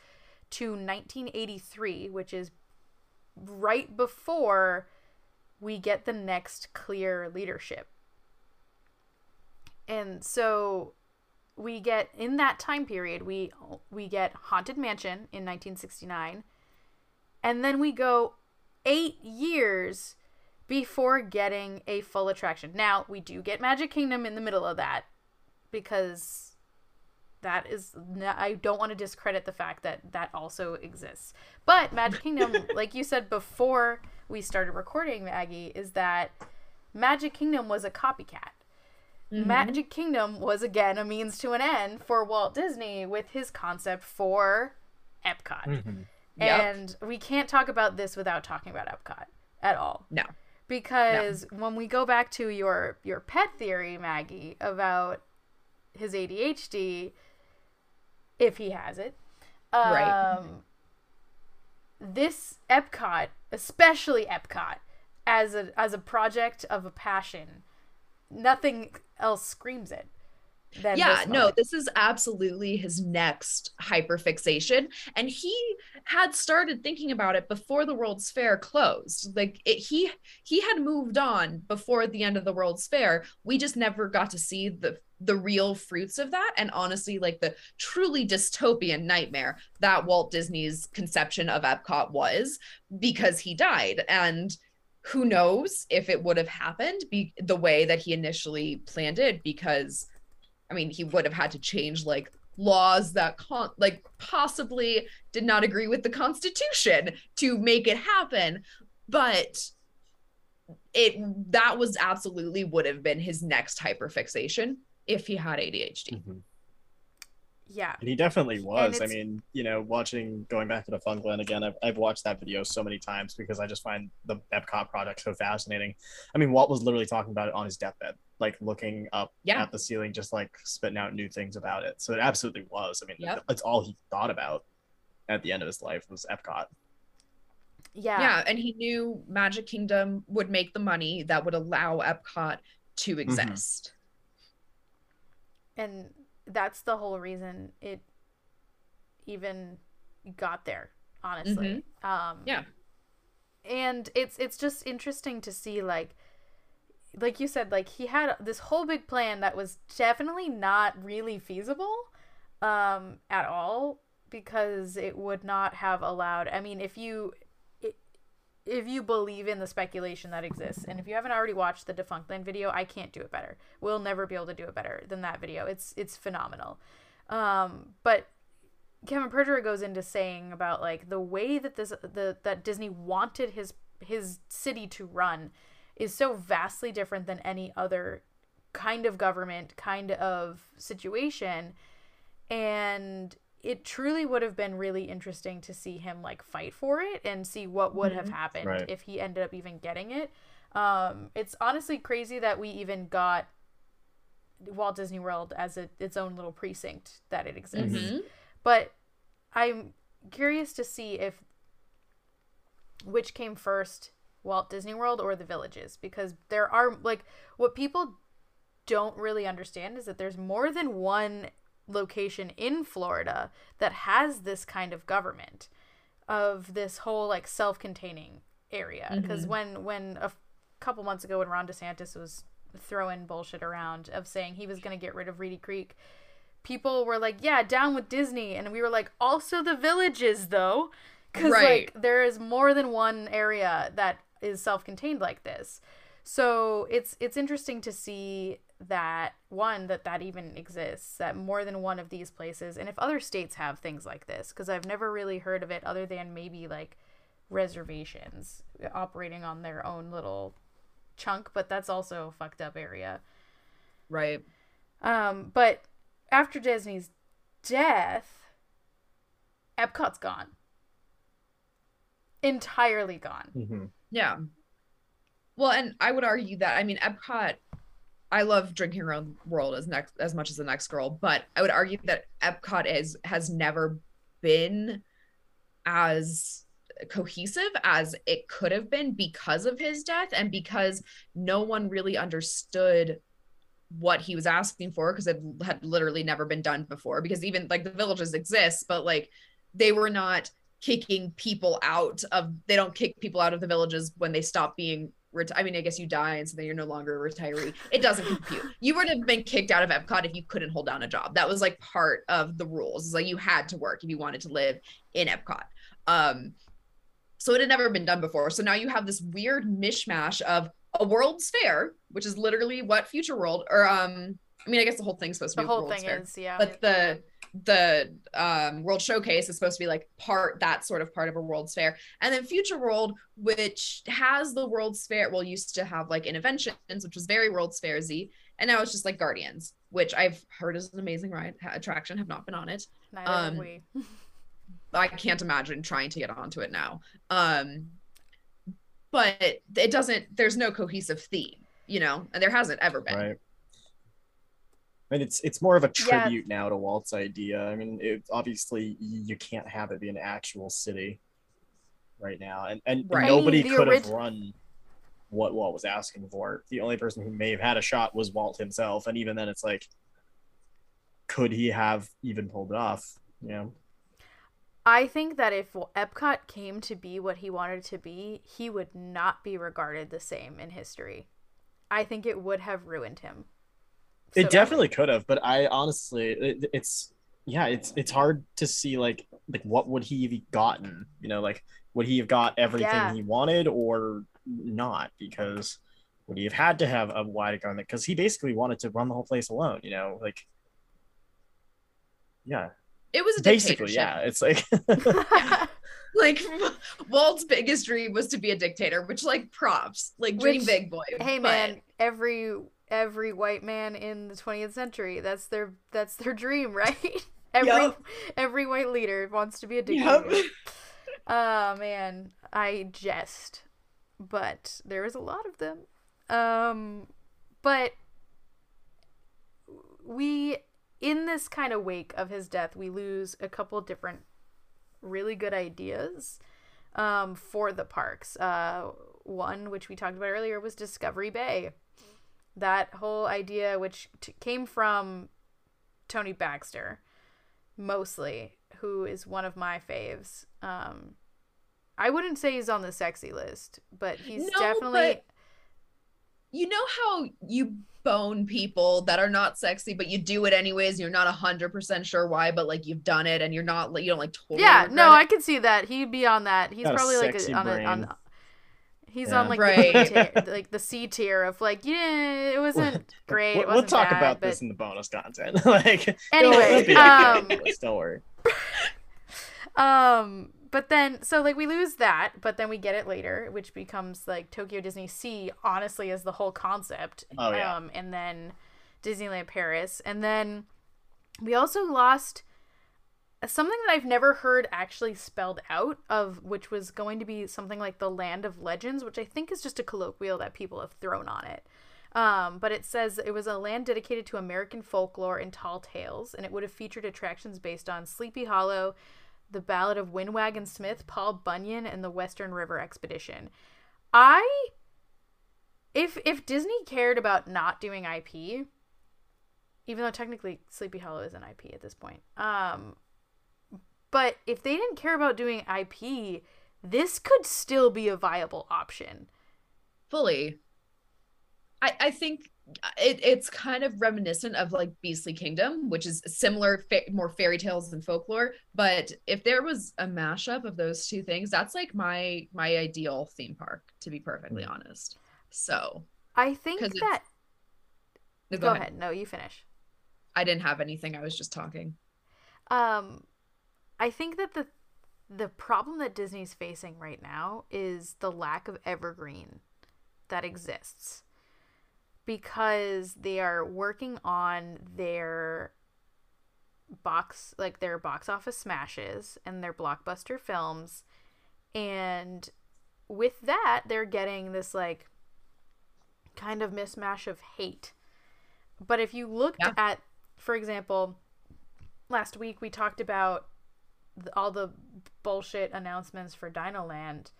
to 1983 which is right before we get the next clear leadership and so we get in that time period we we get haunted mansion in 1969 and then we go eight years before getting a full attraction. Now, we do get Magic Kingdom in the middle of that because that is, I don't want to discredit the fact that that also exists. But Magic Kingdom, like you said before we started recording, Maggie, is that Magic Kingdom was a copycat. Mhm. Magic Kingdom was again a means to an end for Walt Disney with his concept for Epcot. Mm-hmm. Yep. And we can't talk about this without talking about Epcot at all. No. Because when we go back to your your pet theory, Maggie, about his ADHD, if he has it, um, Right. this Epcot, especially Epcot, as a as a project of a passion, nothing else screams it. Than yeah no this is absolutely his next hyperfixation. And he had started thinking about it before the world's fair closed. Like it, he he had moved on before the end of the world's fair. We just never got to see the the real fruits of that. And honestly like the truly dystopian nightmare that Walt Disney's conception of Epcot was because he died. And who knows if it would have happened be the way that he initially planned it because I mean, he would have had to change like laws that con- like possibly did not agree with the Constitution to make it happen, but it that was absolutely would have been his next hyperfixation if he had ADHD. Mm-hmm. Yeah, And he definitely was. I mean, you know, watching going back to Defunctland again, I've, I've watched that video so many times because I just find the Epcot project so fascinating. I mean, Walt was literally talking about it on his deathbed, like looking up Yeah. at the ceiling, just like spitting out new things about it. So it absolutely was. I mean, Yep. that's all he thought about at the end of his life was Epcot. yeah, Yeah, and he knew Magic Kingdom would make the money that would allow Epcot to mm-hmm. exist. and that's the whole reason it even got there honestly um Yeah. and it's it's just interesting to see like like you said like he had this whole big plan that was definitely not really feasible um at all because it would not have allowed i mean if you if you believe in the speculation that exists and if you haven't already watched the defunctland video i can't do it better. We'll never be able to do it better than that video. It's it's phenomenal. Um but Kevin Perjurer goes into saying about like the way that this the that Disney wanted his his city to run is so vastly different than any other kind of government kind of situation. And it truly would have been really interesting to see him like fight for it and see what would have Mhm. happened Right. if he ended up even getting it um it's honestly crazy that we even got Walt Disney World as a, its own little precinct that it exists Mhm. but I'm curious to see if which came first, Walt Disney World or the villages, because there are like what people don't really understand is that there's more than one location in Florida that has this kind of government of this whole like self-containing area because Mhm. when when a f- couple months ago when Ron DeSantis was throwing bullshit around of saying he was going to get rid of Reedy Creek people were like, "Yeah, down with Disney," and we were like, "Also the villages, though, because Right. like there is more than one area that is self-contained like this." So it's it's interesting to see that one that that even exists that more than one of these places and if other states have things like this because I've never really heard of it other than maybe like reservations operating on their own little chunk but that's also a fucked up area. Right. Um but after Disney's death Epcot's gone. Entirely gone. hmm Yeah. Well, and I would argue that I mean Epcot I love drinking around the world as next as much as the next girl, but I would argue that Epcot is has never been as cohesive as it could have been because of his death and because no one really understood what he was asking for because it had literally never been done before. Because even like the villages exist but like they were not kicking people out of they don't kick people out of the villages when they stop being reti- I mean I guess you die and so then you're no longer a retiree. It doesn't compute. You would have been kicked out of Epcot if you couldn't hold down a job. That was like part of the rules. It's like you had to work if you wanted to live in Epcot. Um so it had never been done before. So now you have this weird mishmash of a world's fair which is literally what future world or um I mean I guess the whole thing's supposed to The be the whole World's thing Fair is yeah. but the the um world showcase is supposed to be like part that sort of part of a world's fair and then future world which has the world's fair well used to have like Innoventions which was very world's fairsy and now it's just like guardians which i've heard is an amazing ride ha- attraction have not been on it Neither um, we. i can't imagine trying to get onto it now um but it doesn't there's no cohesive theme you know and there hasn't ever been Right. I mean, it's it's more of a Yeah. tribute now to Walt's idea. I mean, it, obviously you can't have it be an actual city right now, and and Right. nobody I mean, the could have run what Walt was asking for. The only person who may have had a shot was Walt himself, and even then, it's like, could he have even pulled it off? You know, I think that if Epcot came to be what he wanted to be, he would not be regarded the same in history. I think it would have ruined him. It So- definitely could have, but I honestly, it, it's yeah, it's it's hard to see like like what would he have gotten? You know, like would he have got everything Yeah. he wanted or not? Because would he have had to have a wide garment? Because he basically wanted to run the whole place alone. You know, like yeah, it was a basically yeah. It's like like Walt's biggest dream was to be a dictator, which like props, like dream Which- big boy. hey but- man, every every white man in the 20th century, that's their that's their dream, right? every Yup. every white leader wants to be a dictator. Oh man, I jest, but there is a lot of them. Um, but we, in this kind of wake of his death, we lose a couple different really good ideas um, for the parks. Uh, one, which we talked about earlier, was Discovery Bay. That whole idea, which t- came from Tony Baxter, mostly, who is one of my faves. Um, I wouldn't say he's on the sexy list, but he's No, definitely. but- you know how you bone people that are not sexy, but you do it anyways. You're not hundred percent sure why, but like you've done it, and you're not like you don't like totally. yeah, no, it. I can see that. He'd be on that. He's Got probably like a, on a, on. Brain. He's Yeah. on like Right. the, C tier, like the C tier of like yeah, it wasn't great. we'll, it we'll talk bad, about but... this in the bonus content. like Anyway, it'll um, don't worry. Um, but then so like we lose that, but then we get it later, which becomes like Tokyo Disney Sea, honestly, as the whole concept. Oh, yeah. Um, and then Disneyland Paris, and then we also lost something that I've never heard actually spelled out of, which was going to be something like the Land of Legends, which I think is just a colloquial that people have thrown on it. Um, but it says it was a land dedicated to American folklore and tall tales, and it would have featured attractions based on Sleepy Hollow, the Ballad of Windwagon Smith, Paul Bunyan, and the Western River Expedition. I if if Disney cared about not doing IP, even though technically Sleepy Hollow is an IP at this point. Um but if they didn't care about doing IP, this could still be a viable option. fully. I I think it, it's kind of reminiscent of like Beastly Kingdom, which is similar, fa- more fairy tales than folklore. But if there was a mashup of those two things, that's like my my ideal theme park, to be perfectly honest. So I think that. no, Go, ahead. No, you finish. I didn't have anything. I was just talking. Um, I think that the the problem that Disney's facing right now is the lack of evergreen that exists. Because they are working on their box like their box office smashes and their blockbuster films. And with that they're getting this like kind of mismatch of hate. But if you looked Yeah. at for example last week we talked about all the bullshit announcements for Dino Land,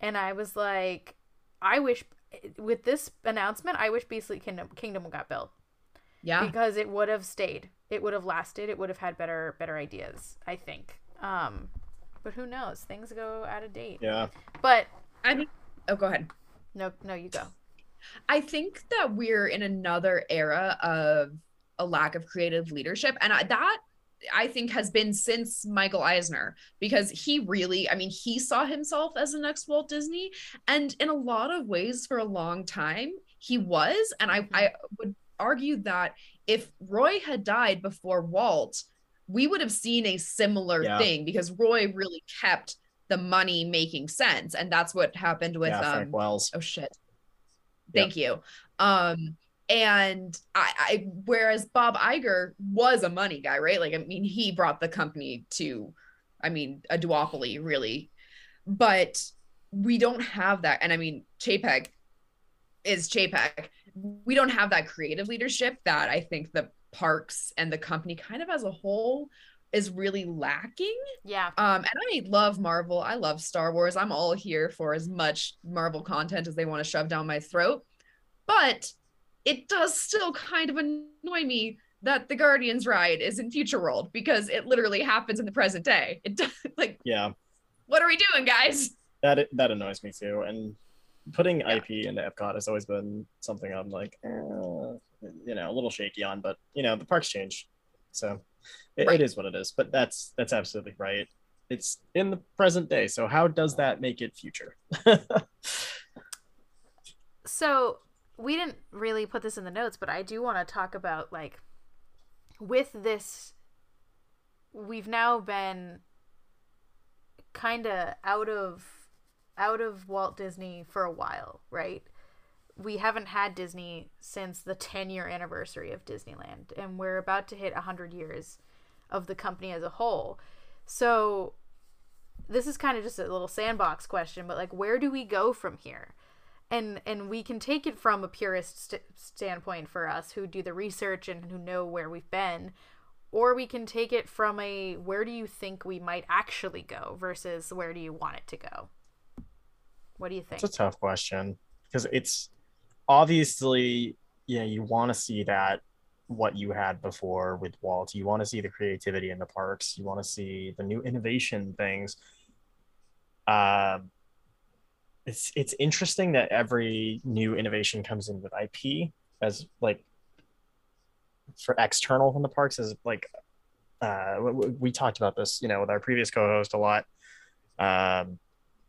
and I was like, I wish with this announcement, I wish Beastly Kingdom Kingdom got built Yeah. because it would have stayed, it would have lasted, it would have had better better ideas. I think. Um, but who knows? Things go out of date. Yeah. But I mean, oh, go ahead. no, no, you go. I think that we're in another era of a lack of creative leadership. And I, that I think has been since Michael Eisner because he really, I mean, he saw himself as the next Walt Disney. And in a lot of ways, for a long time, he was. And I, I would argue that if Roy had died before Walt, we would have seen a similar Yeah. thing because Roy really kept the money making sense. And that's what happened with yeah, um, Wells. oh shit thank you um and I, I whereas bob Iger was a money guy right like i mean he brought the company to i mean a duopoly really but we don't have that and i mean Chapek is Chapek. we don't have that creative leadership that i think the parks and the company kind of as a whole is really lacking Yeah. um, and I love Marvel. I love Star Wars. I'm all here for as much Marvel content as they want to shove down my throat. But it does still kind of annoy me that the Guardians ride is in Future World because it literally happens in the present day. It does, like, Yeah. what are we doing, guys? That that annoys me too. And putting Yeah. IP into Epcot has always been something I'm like, eh, you know, a little shaky on. But you know, the parks change, so it, Right. it is what it is. But that's that's absolutely right. It's in the present day. So how does that make it future? so we didn't really put this in the notes, but I do want to talk about like with this we've now been kind of out of out of Walt Disney for a while, right? We haven't had Disney since the 10 year anniversary of Disneyland, and we're about to hit 100 years of the company as a whole. So, this is kind of just a little sandbox question, but like, where do we go from here? And and we can take it from a purist st- standpoint for us who do the research and who know where we've been, or we can take it from a where do you think we might actually go versus where do you want it to go? What do you think? It's a tough question because it's obviously, yeah, you want to see that what you had before with Walt. You want to see the creativity in the parks. You want to see the new innovation things. Um, it's it's interesting that every new innovation comes in with IP as like for external from the parks as like uh we talked about this you know with our previous co-host a lot um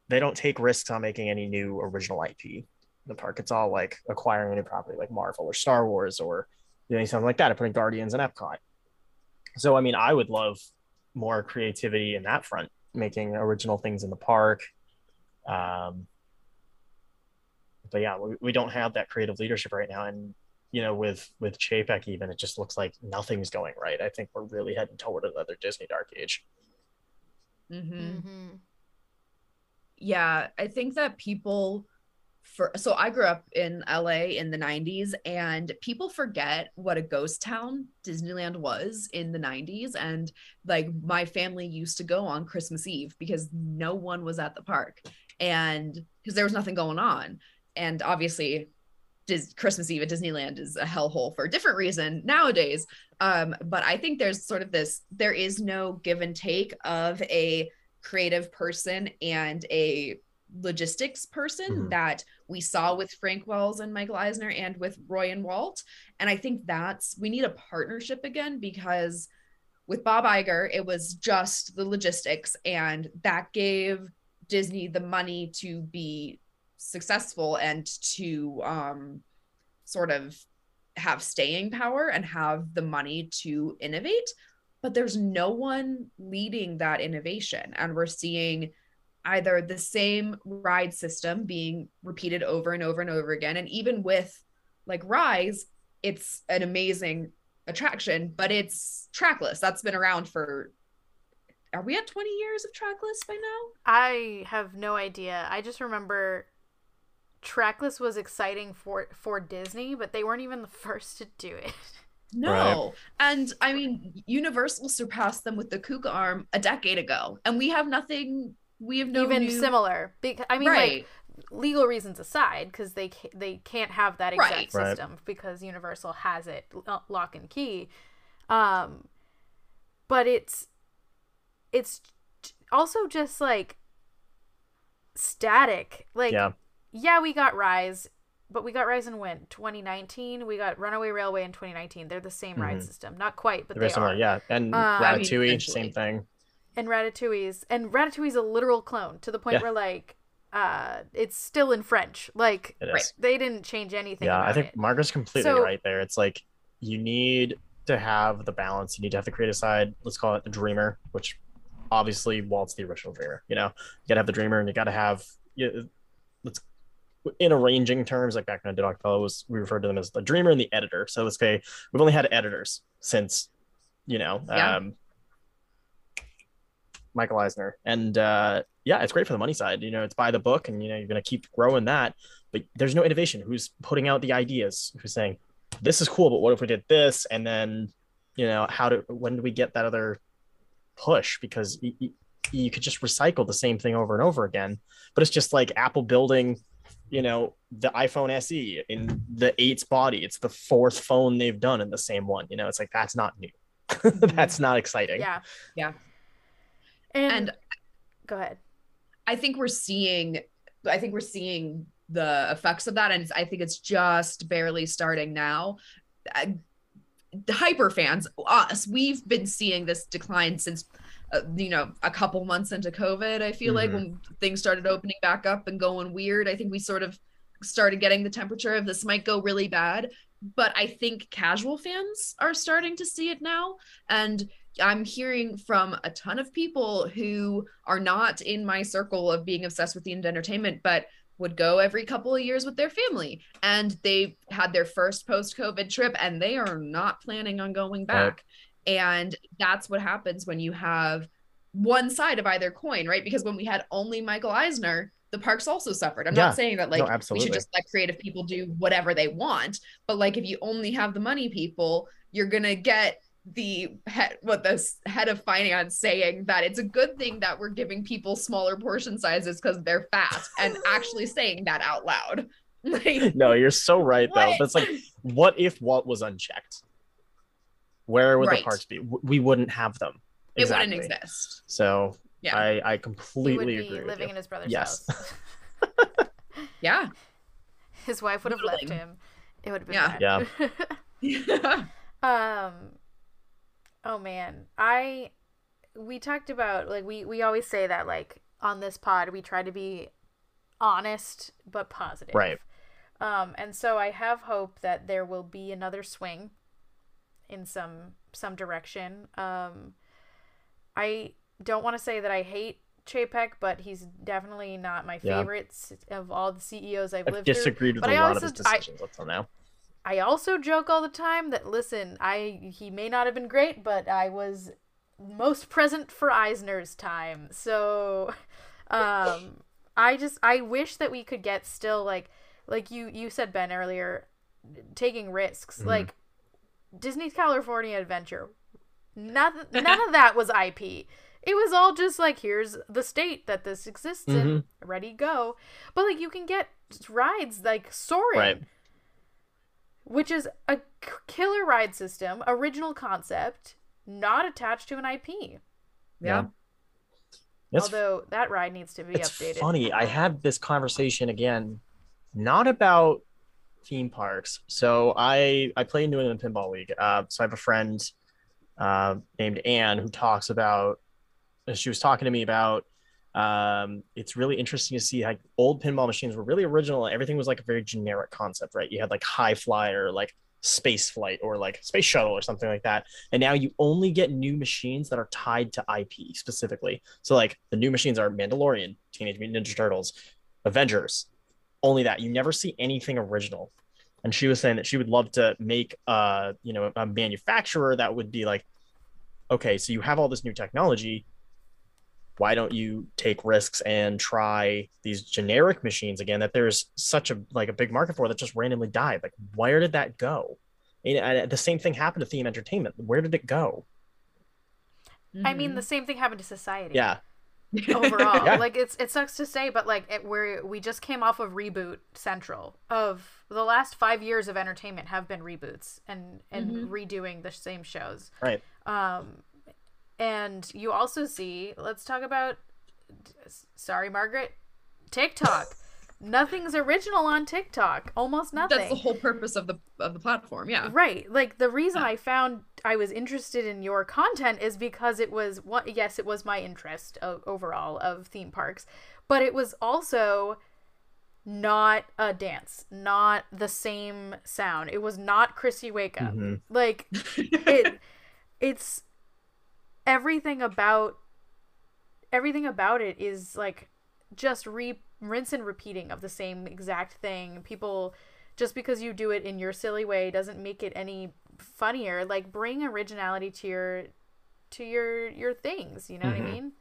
they don't take risks on making any new original IP in the park. It's all like acquiring a new property like Marvel or Star Wars or doing something like that and putting Guardians in Epcot. So I mean, I would love more creativity in that front, making original things in the park. Um, but yeah, we, we don't have that creative leadership right now, and you know, with with Chapek even, it just looks like nothing's going right. I think we're really heading toward another Disney dark age. Mm-hmm. mm-hmm. yeah i think that people for so i grew up in la in the 90s and people forget what a ghost town disneyland was in the 90s and like my family used to go on christmas eve because no one was at the park and because there was nothing going on and obviously Dis- christmas eve at disneyland is a hellhole for a different reason nowadays um but i think there's sort of this there is no give and take of a creative person and a logistics person Mhm. that we saw with Frank Wells and Michael Eisner and with Roy and Walt. And I think that's we need a partnership again because with Bob Iger, it was just the logistics, and that gave Disney the money to be successful and to um, sort of have staying power and have the money to innovate but there's no one leading that innovation. And we're seeing either the same ride system being repeated over and over and over again. And even with like rise it's an amazing attraction but it's trackless. That's been around for are we at 20 years of trackless by now? I have no idea. I just remember trackless was exciting for for Disney, but they weren't even the first to do it. no and i mean universal surpassed them with the kuka arm a decade ago and we have nothing we have no even new... similar. Because I mean, right like legal reasons aside, because they ca- they can't have that exact Right. Right. system because Universal has it lo- lock and key. Um, but it's it's also just like static. Like yeah. Yeah, we got Rise, but we got Rise and when 2019. We got Runaway Railway in 2019. They're the same ride Mhm. system, not quite, but Very they similar. are. Yeah. And I mean, Ratatouille, essentially. same thing. and Ratatouille's and Ratatouille's a literal clone to the point Yeah. where like uh it's still in French. Like Right. they didn't change anything. Yeah, I think it. Margaret's completely So- right there. It's like you need to have the balance. You need to have the creative side. Let's call it the dreamer, which obviously Walt's the original dreamer. You know, you gotta have the dreamer, and you gotta have. You, let's in arranging terms, like back when I did Fellow was we referred to them as the dreamer and the editor. So let's say we've only had editors since, you know, Yeah. um, Michael Eisner, and uh, yeah, it's great for the money side. You know, it's by the book, and you know you're gonna keep growing that but there's no innovation. Who's putting out the ideas? Who's saying this is cool, but what if we did this? And then, you know, how do when do we get that other push? Because you could just recycle the same thing over and over again. But it's just like Apple building, you know, the iPhone SE in the eight's body. It's the fourth phone they've done in the same one. You know, it's like that's not new. that's not exciting. yeah. Yeah. And, and go ahead. I think we're seeing I think we're seeing the effects of that and I think it's just barely starting now. Uh, The hyper fans, us, we've been seeing this decline since uh, you know, a couple months into COVID. I feel like Mhm. when things started opening back up and going weird, I think we sort of started getting the temperature of this might go really bad. But I think casual fans are starting to see it now. And I'm hearing from a ton of people who are not in my circle of being obsessed with themed entertainment, but would go every couple of years with their family. And they had their first post COVID trip and they are not planning on going back. And that's what happens when you have one side of either coin, right? Because when we had only Michael Eisner, the parks also suffered. I'm Yeah. not saying that like No, we should just let creative people do whatever they want, but like if you only have the money people, you're gonna get the head what the head of finance saying that it's a good thing that we're giving people smaller portion sizes because they're fast and actually saying that out loud. Like No, you're so right though. what? But it's like, what if Walt was unchecked? Where would the Right. parks be? We wouldn't have them. it wouldn't exist. So Yeah. I, I He would completely be agree with living you. in his brother's Yes. house. Yeah. His wife would have left him. It would have been Yeah. bad. Yeah. Um oh man, I we talked about like we we always say that like on this pod we try to be honest but positive. Right. Um and so I have hope that there will be another swing in some some direction. Um I don't want to say that I hate Chapek, but he's definitely not my Yeah. favorites of all the CEOs I've I've lived through. disagreed with But a I lot of his also- I- decisions up till now. I also joke all the time that listen, I he may not have been great, but I was most present for Eisner's time. So um I just I wish that we could get still like like you you said Ben earlier taking risks. Mhm. Like Disney's California Adventure. None none of that was IP. It was all just like here's the state that this exists in. Mm-hmm. Ready go. But like you can get rides like soaring Right. which is a k- killer ride system, original concept, not attached to an IP. Yeah. It's Although that ride needs to be it's updated. funny. I had this conversation again, not about theme parks. So I I play New England Pinball League. Uh, so I have a friend uh, named Anne who talks about. She was talking to me about Um, it's really interesting to see like old pinball machines were really original. Everything was like a very generic concept, right? You had like high flyer, like space flight or like space shuttle or something like that. And now you only get new machines that are tied to IP specifically. So like the new machines are Mandalorian, Teenage Mutant Ninja Turtles, Avengers. Only that. You never see anything original. And she was saying that she would love to make uh, you know, a manufacturer that would be like, okay, so you have all this new technology. Why don't you take risks and try these generic machines again that there's such a like a big market for that just randomly died? Like, where did that go? And the same thing happened to theme entertainment. Where did it go? I mean, the same thing happened to society. Yeah, overall. Yeah. Like it's it sucks to say, but like it, we're we just came off of reboot central of the last five years of entertainment have been reboots and and Mhm. redoing the same shows. right. Um, and you also see. Let's talk about. Sorry, Margaret. TikTok. Nothing's original on TikTok. Almost nothing. That's the whole purpose of the of the platform. Yeah. Right. Like the reason Yeah. I found I was interested in your content is because it was what yes, it was my interest o- overall of theme parks, but it was also not a dance, not the same sound. It was not Chrissy Wake Up. Mhm. Like it it's everything about everything about it is like just re rinse and repeating of the same exact thing. People just because you do it in your silly way doesn't make it any funnier. Like bring originality to your to your your things, you know what Mhm. I mean?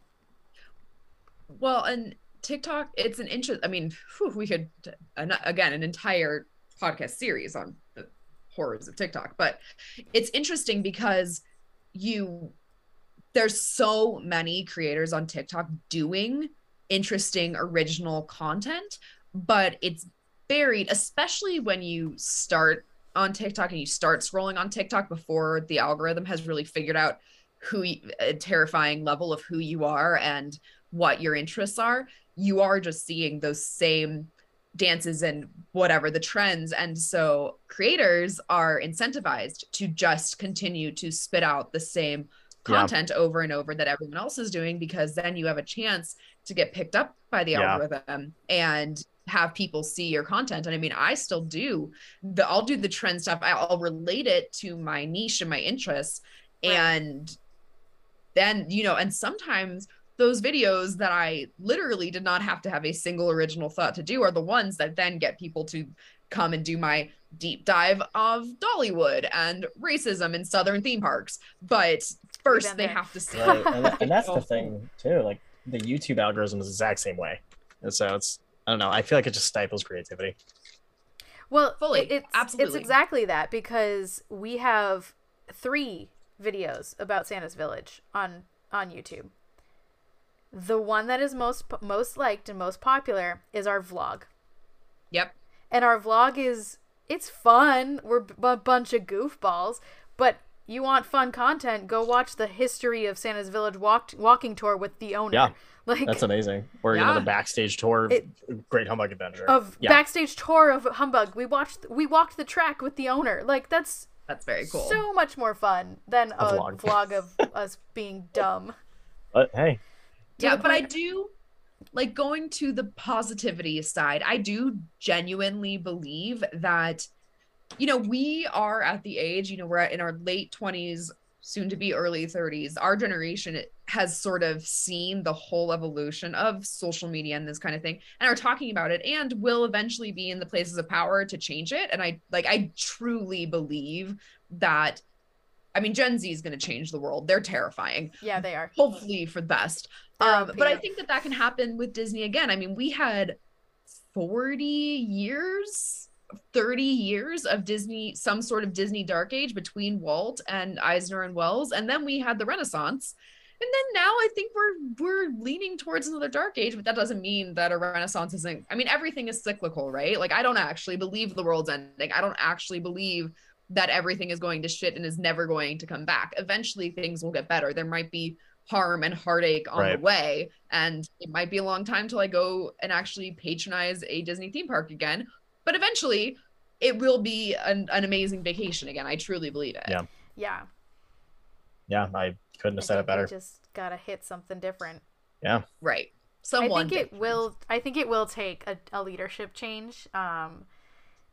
Well, and TikTok, it's an interest. I mean, whew, we could an, again an entire podcast series on the horrors of TikTok, but it's interesting because you there's so many creators on TikTok doing interesting original content, but it's buried, especially when you start on TikTok and you start scrolling on TikTok before the algorithm has really figured out who a terrifying level of who you are and what your interests are, you are just seeing those same dances and whatever the trends. And so creators are incentivized to just continue to spit out the same Yeah. content over and over that everyone else is doing because then you have a chance to get picked up by the Yeah. algorithm and have people see your content and i mean i still do the i'll do the trend stuff i'll relate it to my niche and my interests Right. and then you know and sometimes those videos that i literally did not have to have a single original thought to do are the ones that then get people to come and do my deep dive of dollywood and racism in southern theme parks but first they there. have to see Right. And, that- and that's the thing too. Like the YouTube algorithm is the exact same way. And so it's I don't know. I feel like it just stifles creativity. Well, Fully. it- it's it's exactly that because we have three videos about Santa's Village on on YouTube. The one that is most most liked and most popular is our vlog, yep and our vlog is it's fun. We're b- a bunch of goofballs, but you want fun content? Go watch the history of Santa's Village walk walking tour with the owner. Yeah, like That's amazing. Or you know the backstage tour of It- Great Humbug Adventure. of yeah. backstage tour of Humbug. We watched we walked the track with the owner. Like that's that's very cool So much more fun than a, A vlog. vlog. of us being dumb. But hey, To yeah but i do like going to the positivity side i do genuinely believe that you know we are at the age you know we're in our late 20s soon to be early 30s our generation has sort of seen the whole evolution of social media and this kind of thing and are talking about it and will eventually be in the places of power to change it and i like i truly believe that i mean gen z is going to change the world they're terrifying Yeah, they are. hopefully for the best. Um, but I think that that can happen with Disney again. I mean, we had 40 years, 30 years of Disney, some sort of Disney dark age between Walt and Eisner and Wells, and then we had the Renaissance. And then now I think we're we're leaning towards another dark age, but that doesn't mean that a renaissance isn't. I mean, everything is cyclical, right? Like I don't actually believe the world's ending. I don't actually believe that everything is going to shit and is never going to come back. Eventually things will get better. There might be harm and heartache on Right. the way. And it might be a long time till I go and actually patronize a Disney theme park again. But eventually it will be an, an amazing vacation again. I truly believe it. Yeah. Yeah. yeah, I couldn't I have said it better. just gotta hit something different. Yeah. Right. Someone I think it will. I think it will take a, a leadership change. Um,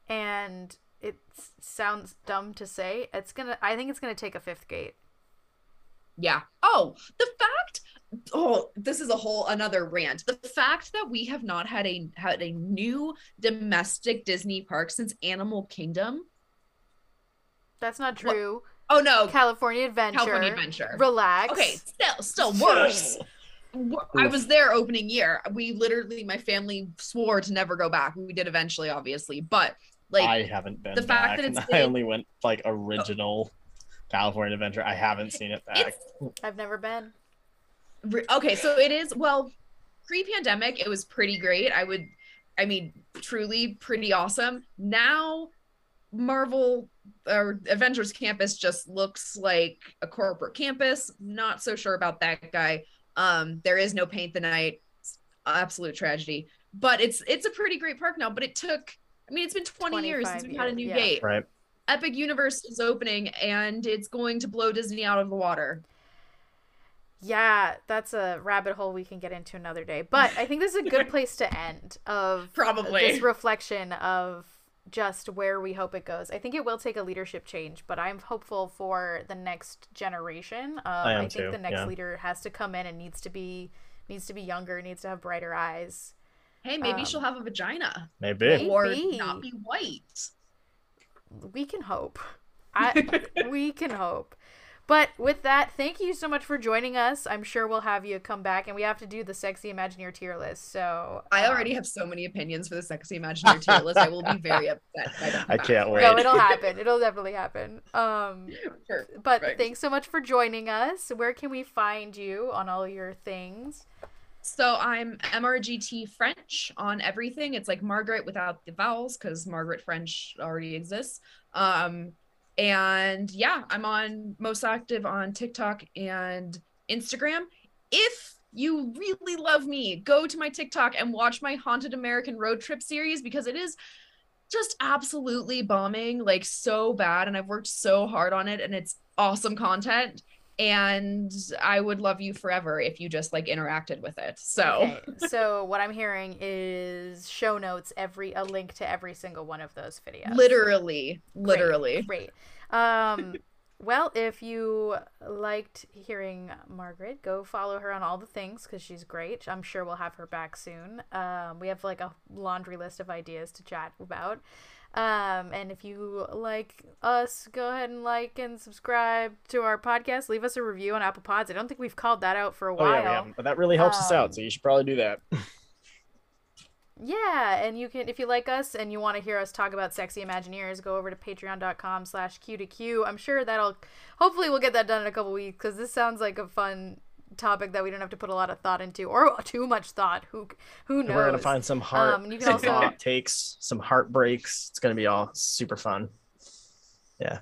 and it sounds dumb to say. It's gonna. I think it's gonna take a fifth gate. Yeah. Oh, the fact. Oh, this is a whole another rant. The fact that we have not had a had a new domestic Disney park since Animal Kingdom. That's not What- true. Oh no, California Adventure. California Adventure. Relax. Okay, still still worse. I was there opening year. We literally, my family swore to never go back. We did eventually, obviously, but like I haven't been the fact back, that and it's I only went like original California Adventure. I haven't seen it back. it's I've never been. Re- okay so it is well pre-pandemic it was pretty great. I would i mean truly pretty awesome. Now marvel or avengers campus just looks like a corporate campus. Not so sure about that guy. Um there is no paint the night. It's absolute tragedy. But it's it's a pretty great park now but it took i mean it's been 20 years since 25 we had a new yeah. gate. Right. epic universe is opening and it's going to blow disney out of the water Yeah, that's a rabbit hole we can get into another day. But I think this is a good place to end of Probably. this reflection of just where we hope it goes. I think it will take a leadership change, but I'm hopeful for the next generation. Um, I, am I think too, the next yeah. leader has to come in and needs to be needs to be younger, needs to have brighter eyes. hey maybe Um, she'll have a vagina Maybe. Maybe. or not be white. We can hope. I we can hope. But with that, thank you so much for joining us. I'm sure we'll have you come back, and we have to do the sexy Imagineer tier list. So I um, already have so many opinions for the sexy Imagineer tier list. I will be very upset. if I, don't come I back. can't wait. No, it'll happen. It'll definitely happen. Um, Sure. but Right. thanks so much for joining us. Where can we find you on all your things? So I'm MRGT French on everything. It's like Margaret without the vowels because Margaret French already exists. Um, and yeah, I'm on most active on TikTok and Instagram. If you really love me, go to my TikTok and watch my Haunted American Road Trip series because it is just absolutely bombing like so bad and I've worked so hard on it and it's awesome content and I would love you forever if you just like interacted with it. So Okay, so what I'm hearing is show notes, every a link to every single one of those videos. literally, Great, literally. Great. Um, well, if you liked hearing Margaret, go follow her on all the things because she's great. I'm sure we'll have her back soon. Um, we have like a laundry list of ideas to chat about. Um, and if you like us, go ahead and like and subscribe to our podcast. Leave us a review on Apple Pods. I don't think we've called that out for a Oh while. yeah, we but that really helps us Um, out. So you should probably do that. Yeah, and you can if you like us and you want to hear us talk about sexy Imagineers, go over to patreon.com slash Q to Q. I'm sure that'll hopefully we'll get that done in a couple weeks because this sounds like a fun topic that we don't have to put a lot of thought into or too much thought. Who who knows? We're gonna find some heart, Um, you can some also- hot takes, some heartbreaks. It's gonna be all super fun. Yeah.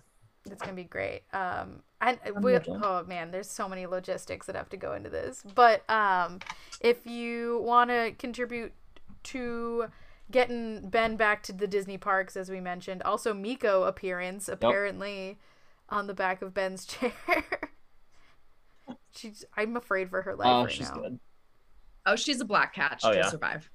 It's gonna be great. Um, and I'm we, oh man, there's so many logistics that have to go into this. But um, if you want to contribute to getting Ben back to the Disney parks, as we mentioned, also Miko appearance apparently on the back of Ben's chair. She's. I'm afraid for her life Oh, right she's now. good. Oh, she's a black cat. She'll Oh, yeah. survive.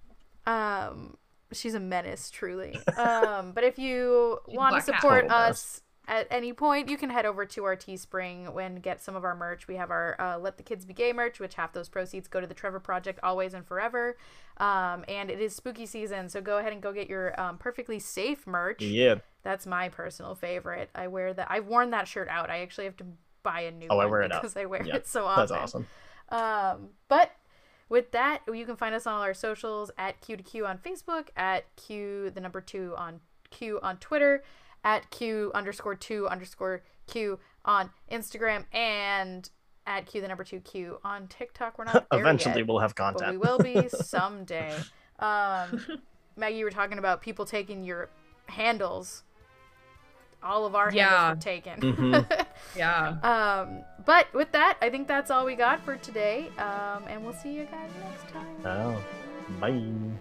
Um, she's a menace, truly. Um, but if you want to black cat. support us at any point, you can head over to our Teespring and get some of our merch. We have our uh, Let the Kids Be Gay merch, which half those proceeds go to the Trevor Project, always and forever. Um, and it is spooky season, so go ahead and go get your um, perfectly safe merch. Yeah. That's my personal favorite. I wear that. I've worn that shirt out. I actually have to buy a new Oh, I wear it because I wear Yeah, it so often. That's awesome. Um, but with that, you can find us on all our socials at Q to Q on Facebook, at Q the number two on Q on Twitter, at Q underscore two underscore Q on Instagram, and at Q the number two Q on TikTok. We're not there Eventually, yet, we'll have but we will be someday. Um, Maggie, you were talking about people taking your handles. All of our Yeah. handles were taken. Mhm. Yeah. Um, but with that, I think that's all we got for today. Um, and we'll see you guys next time. Oh, bye.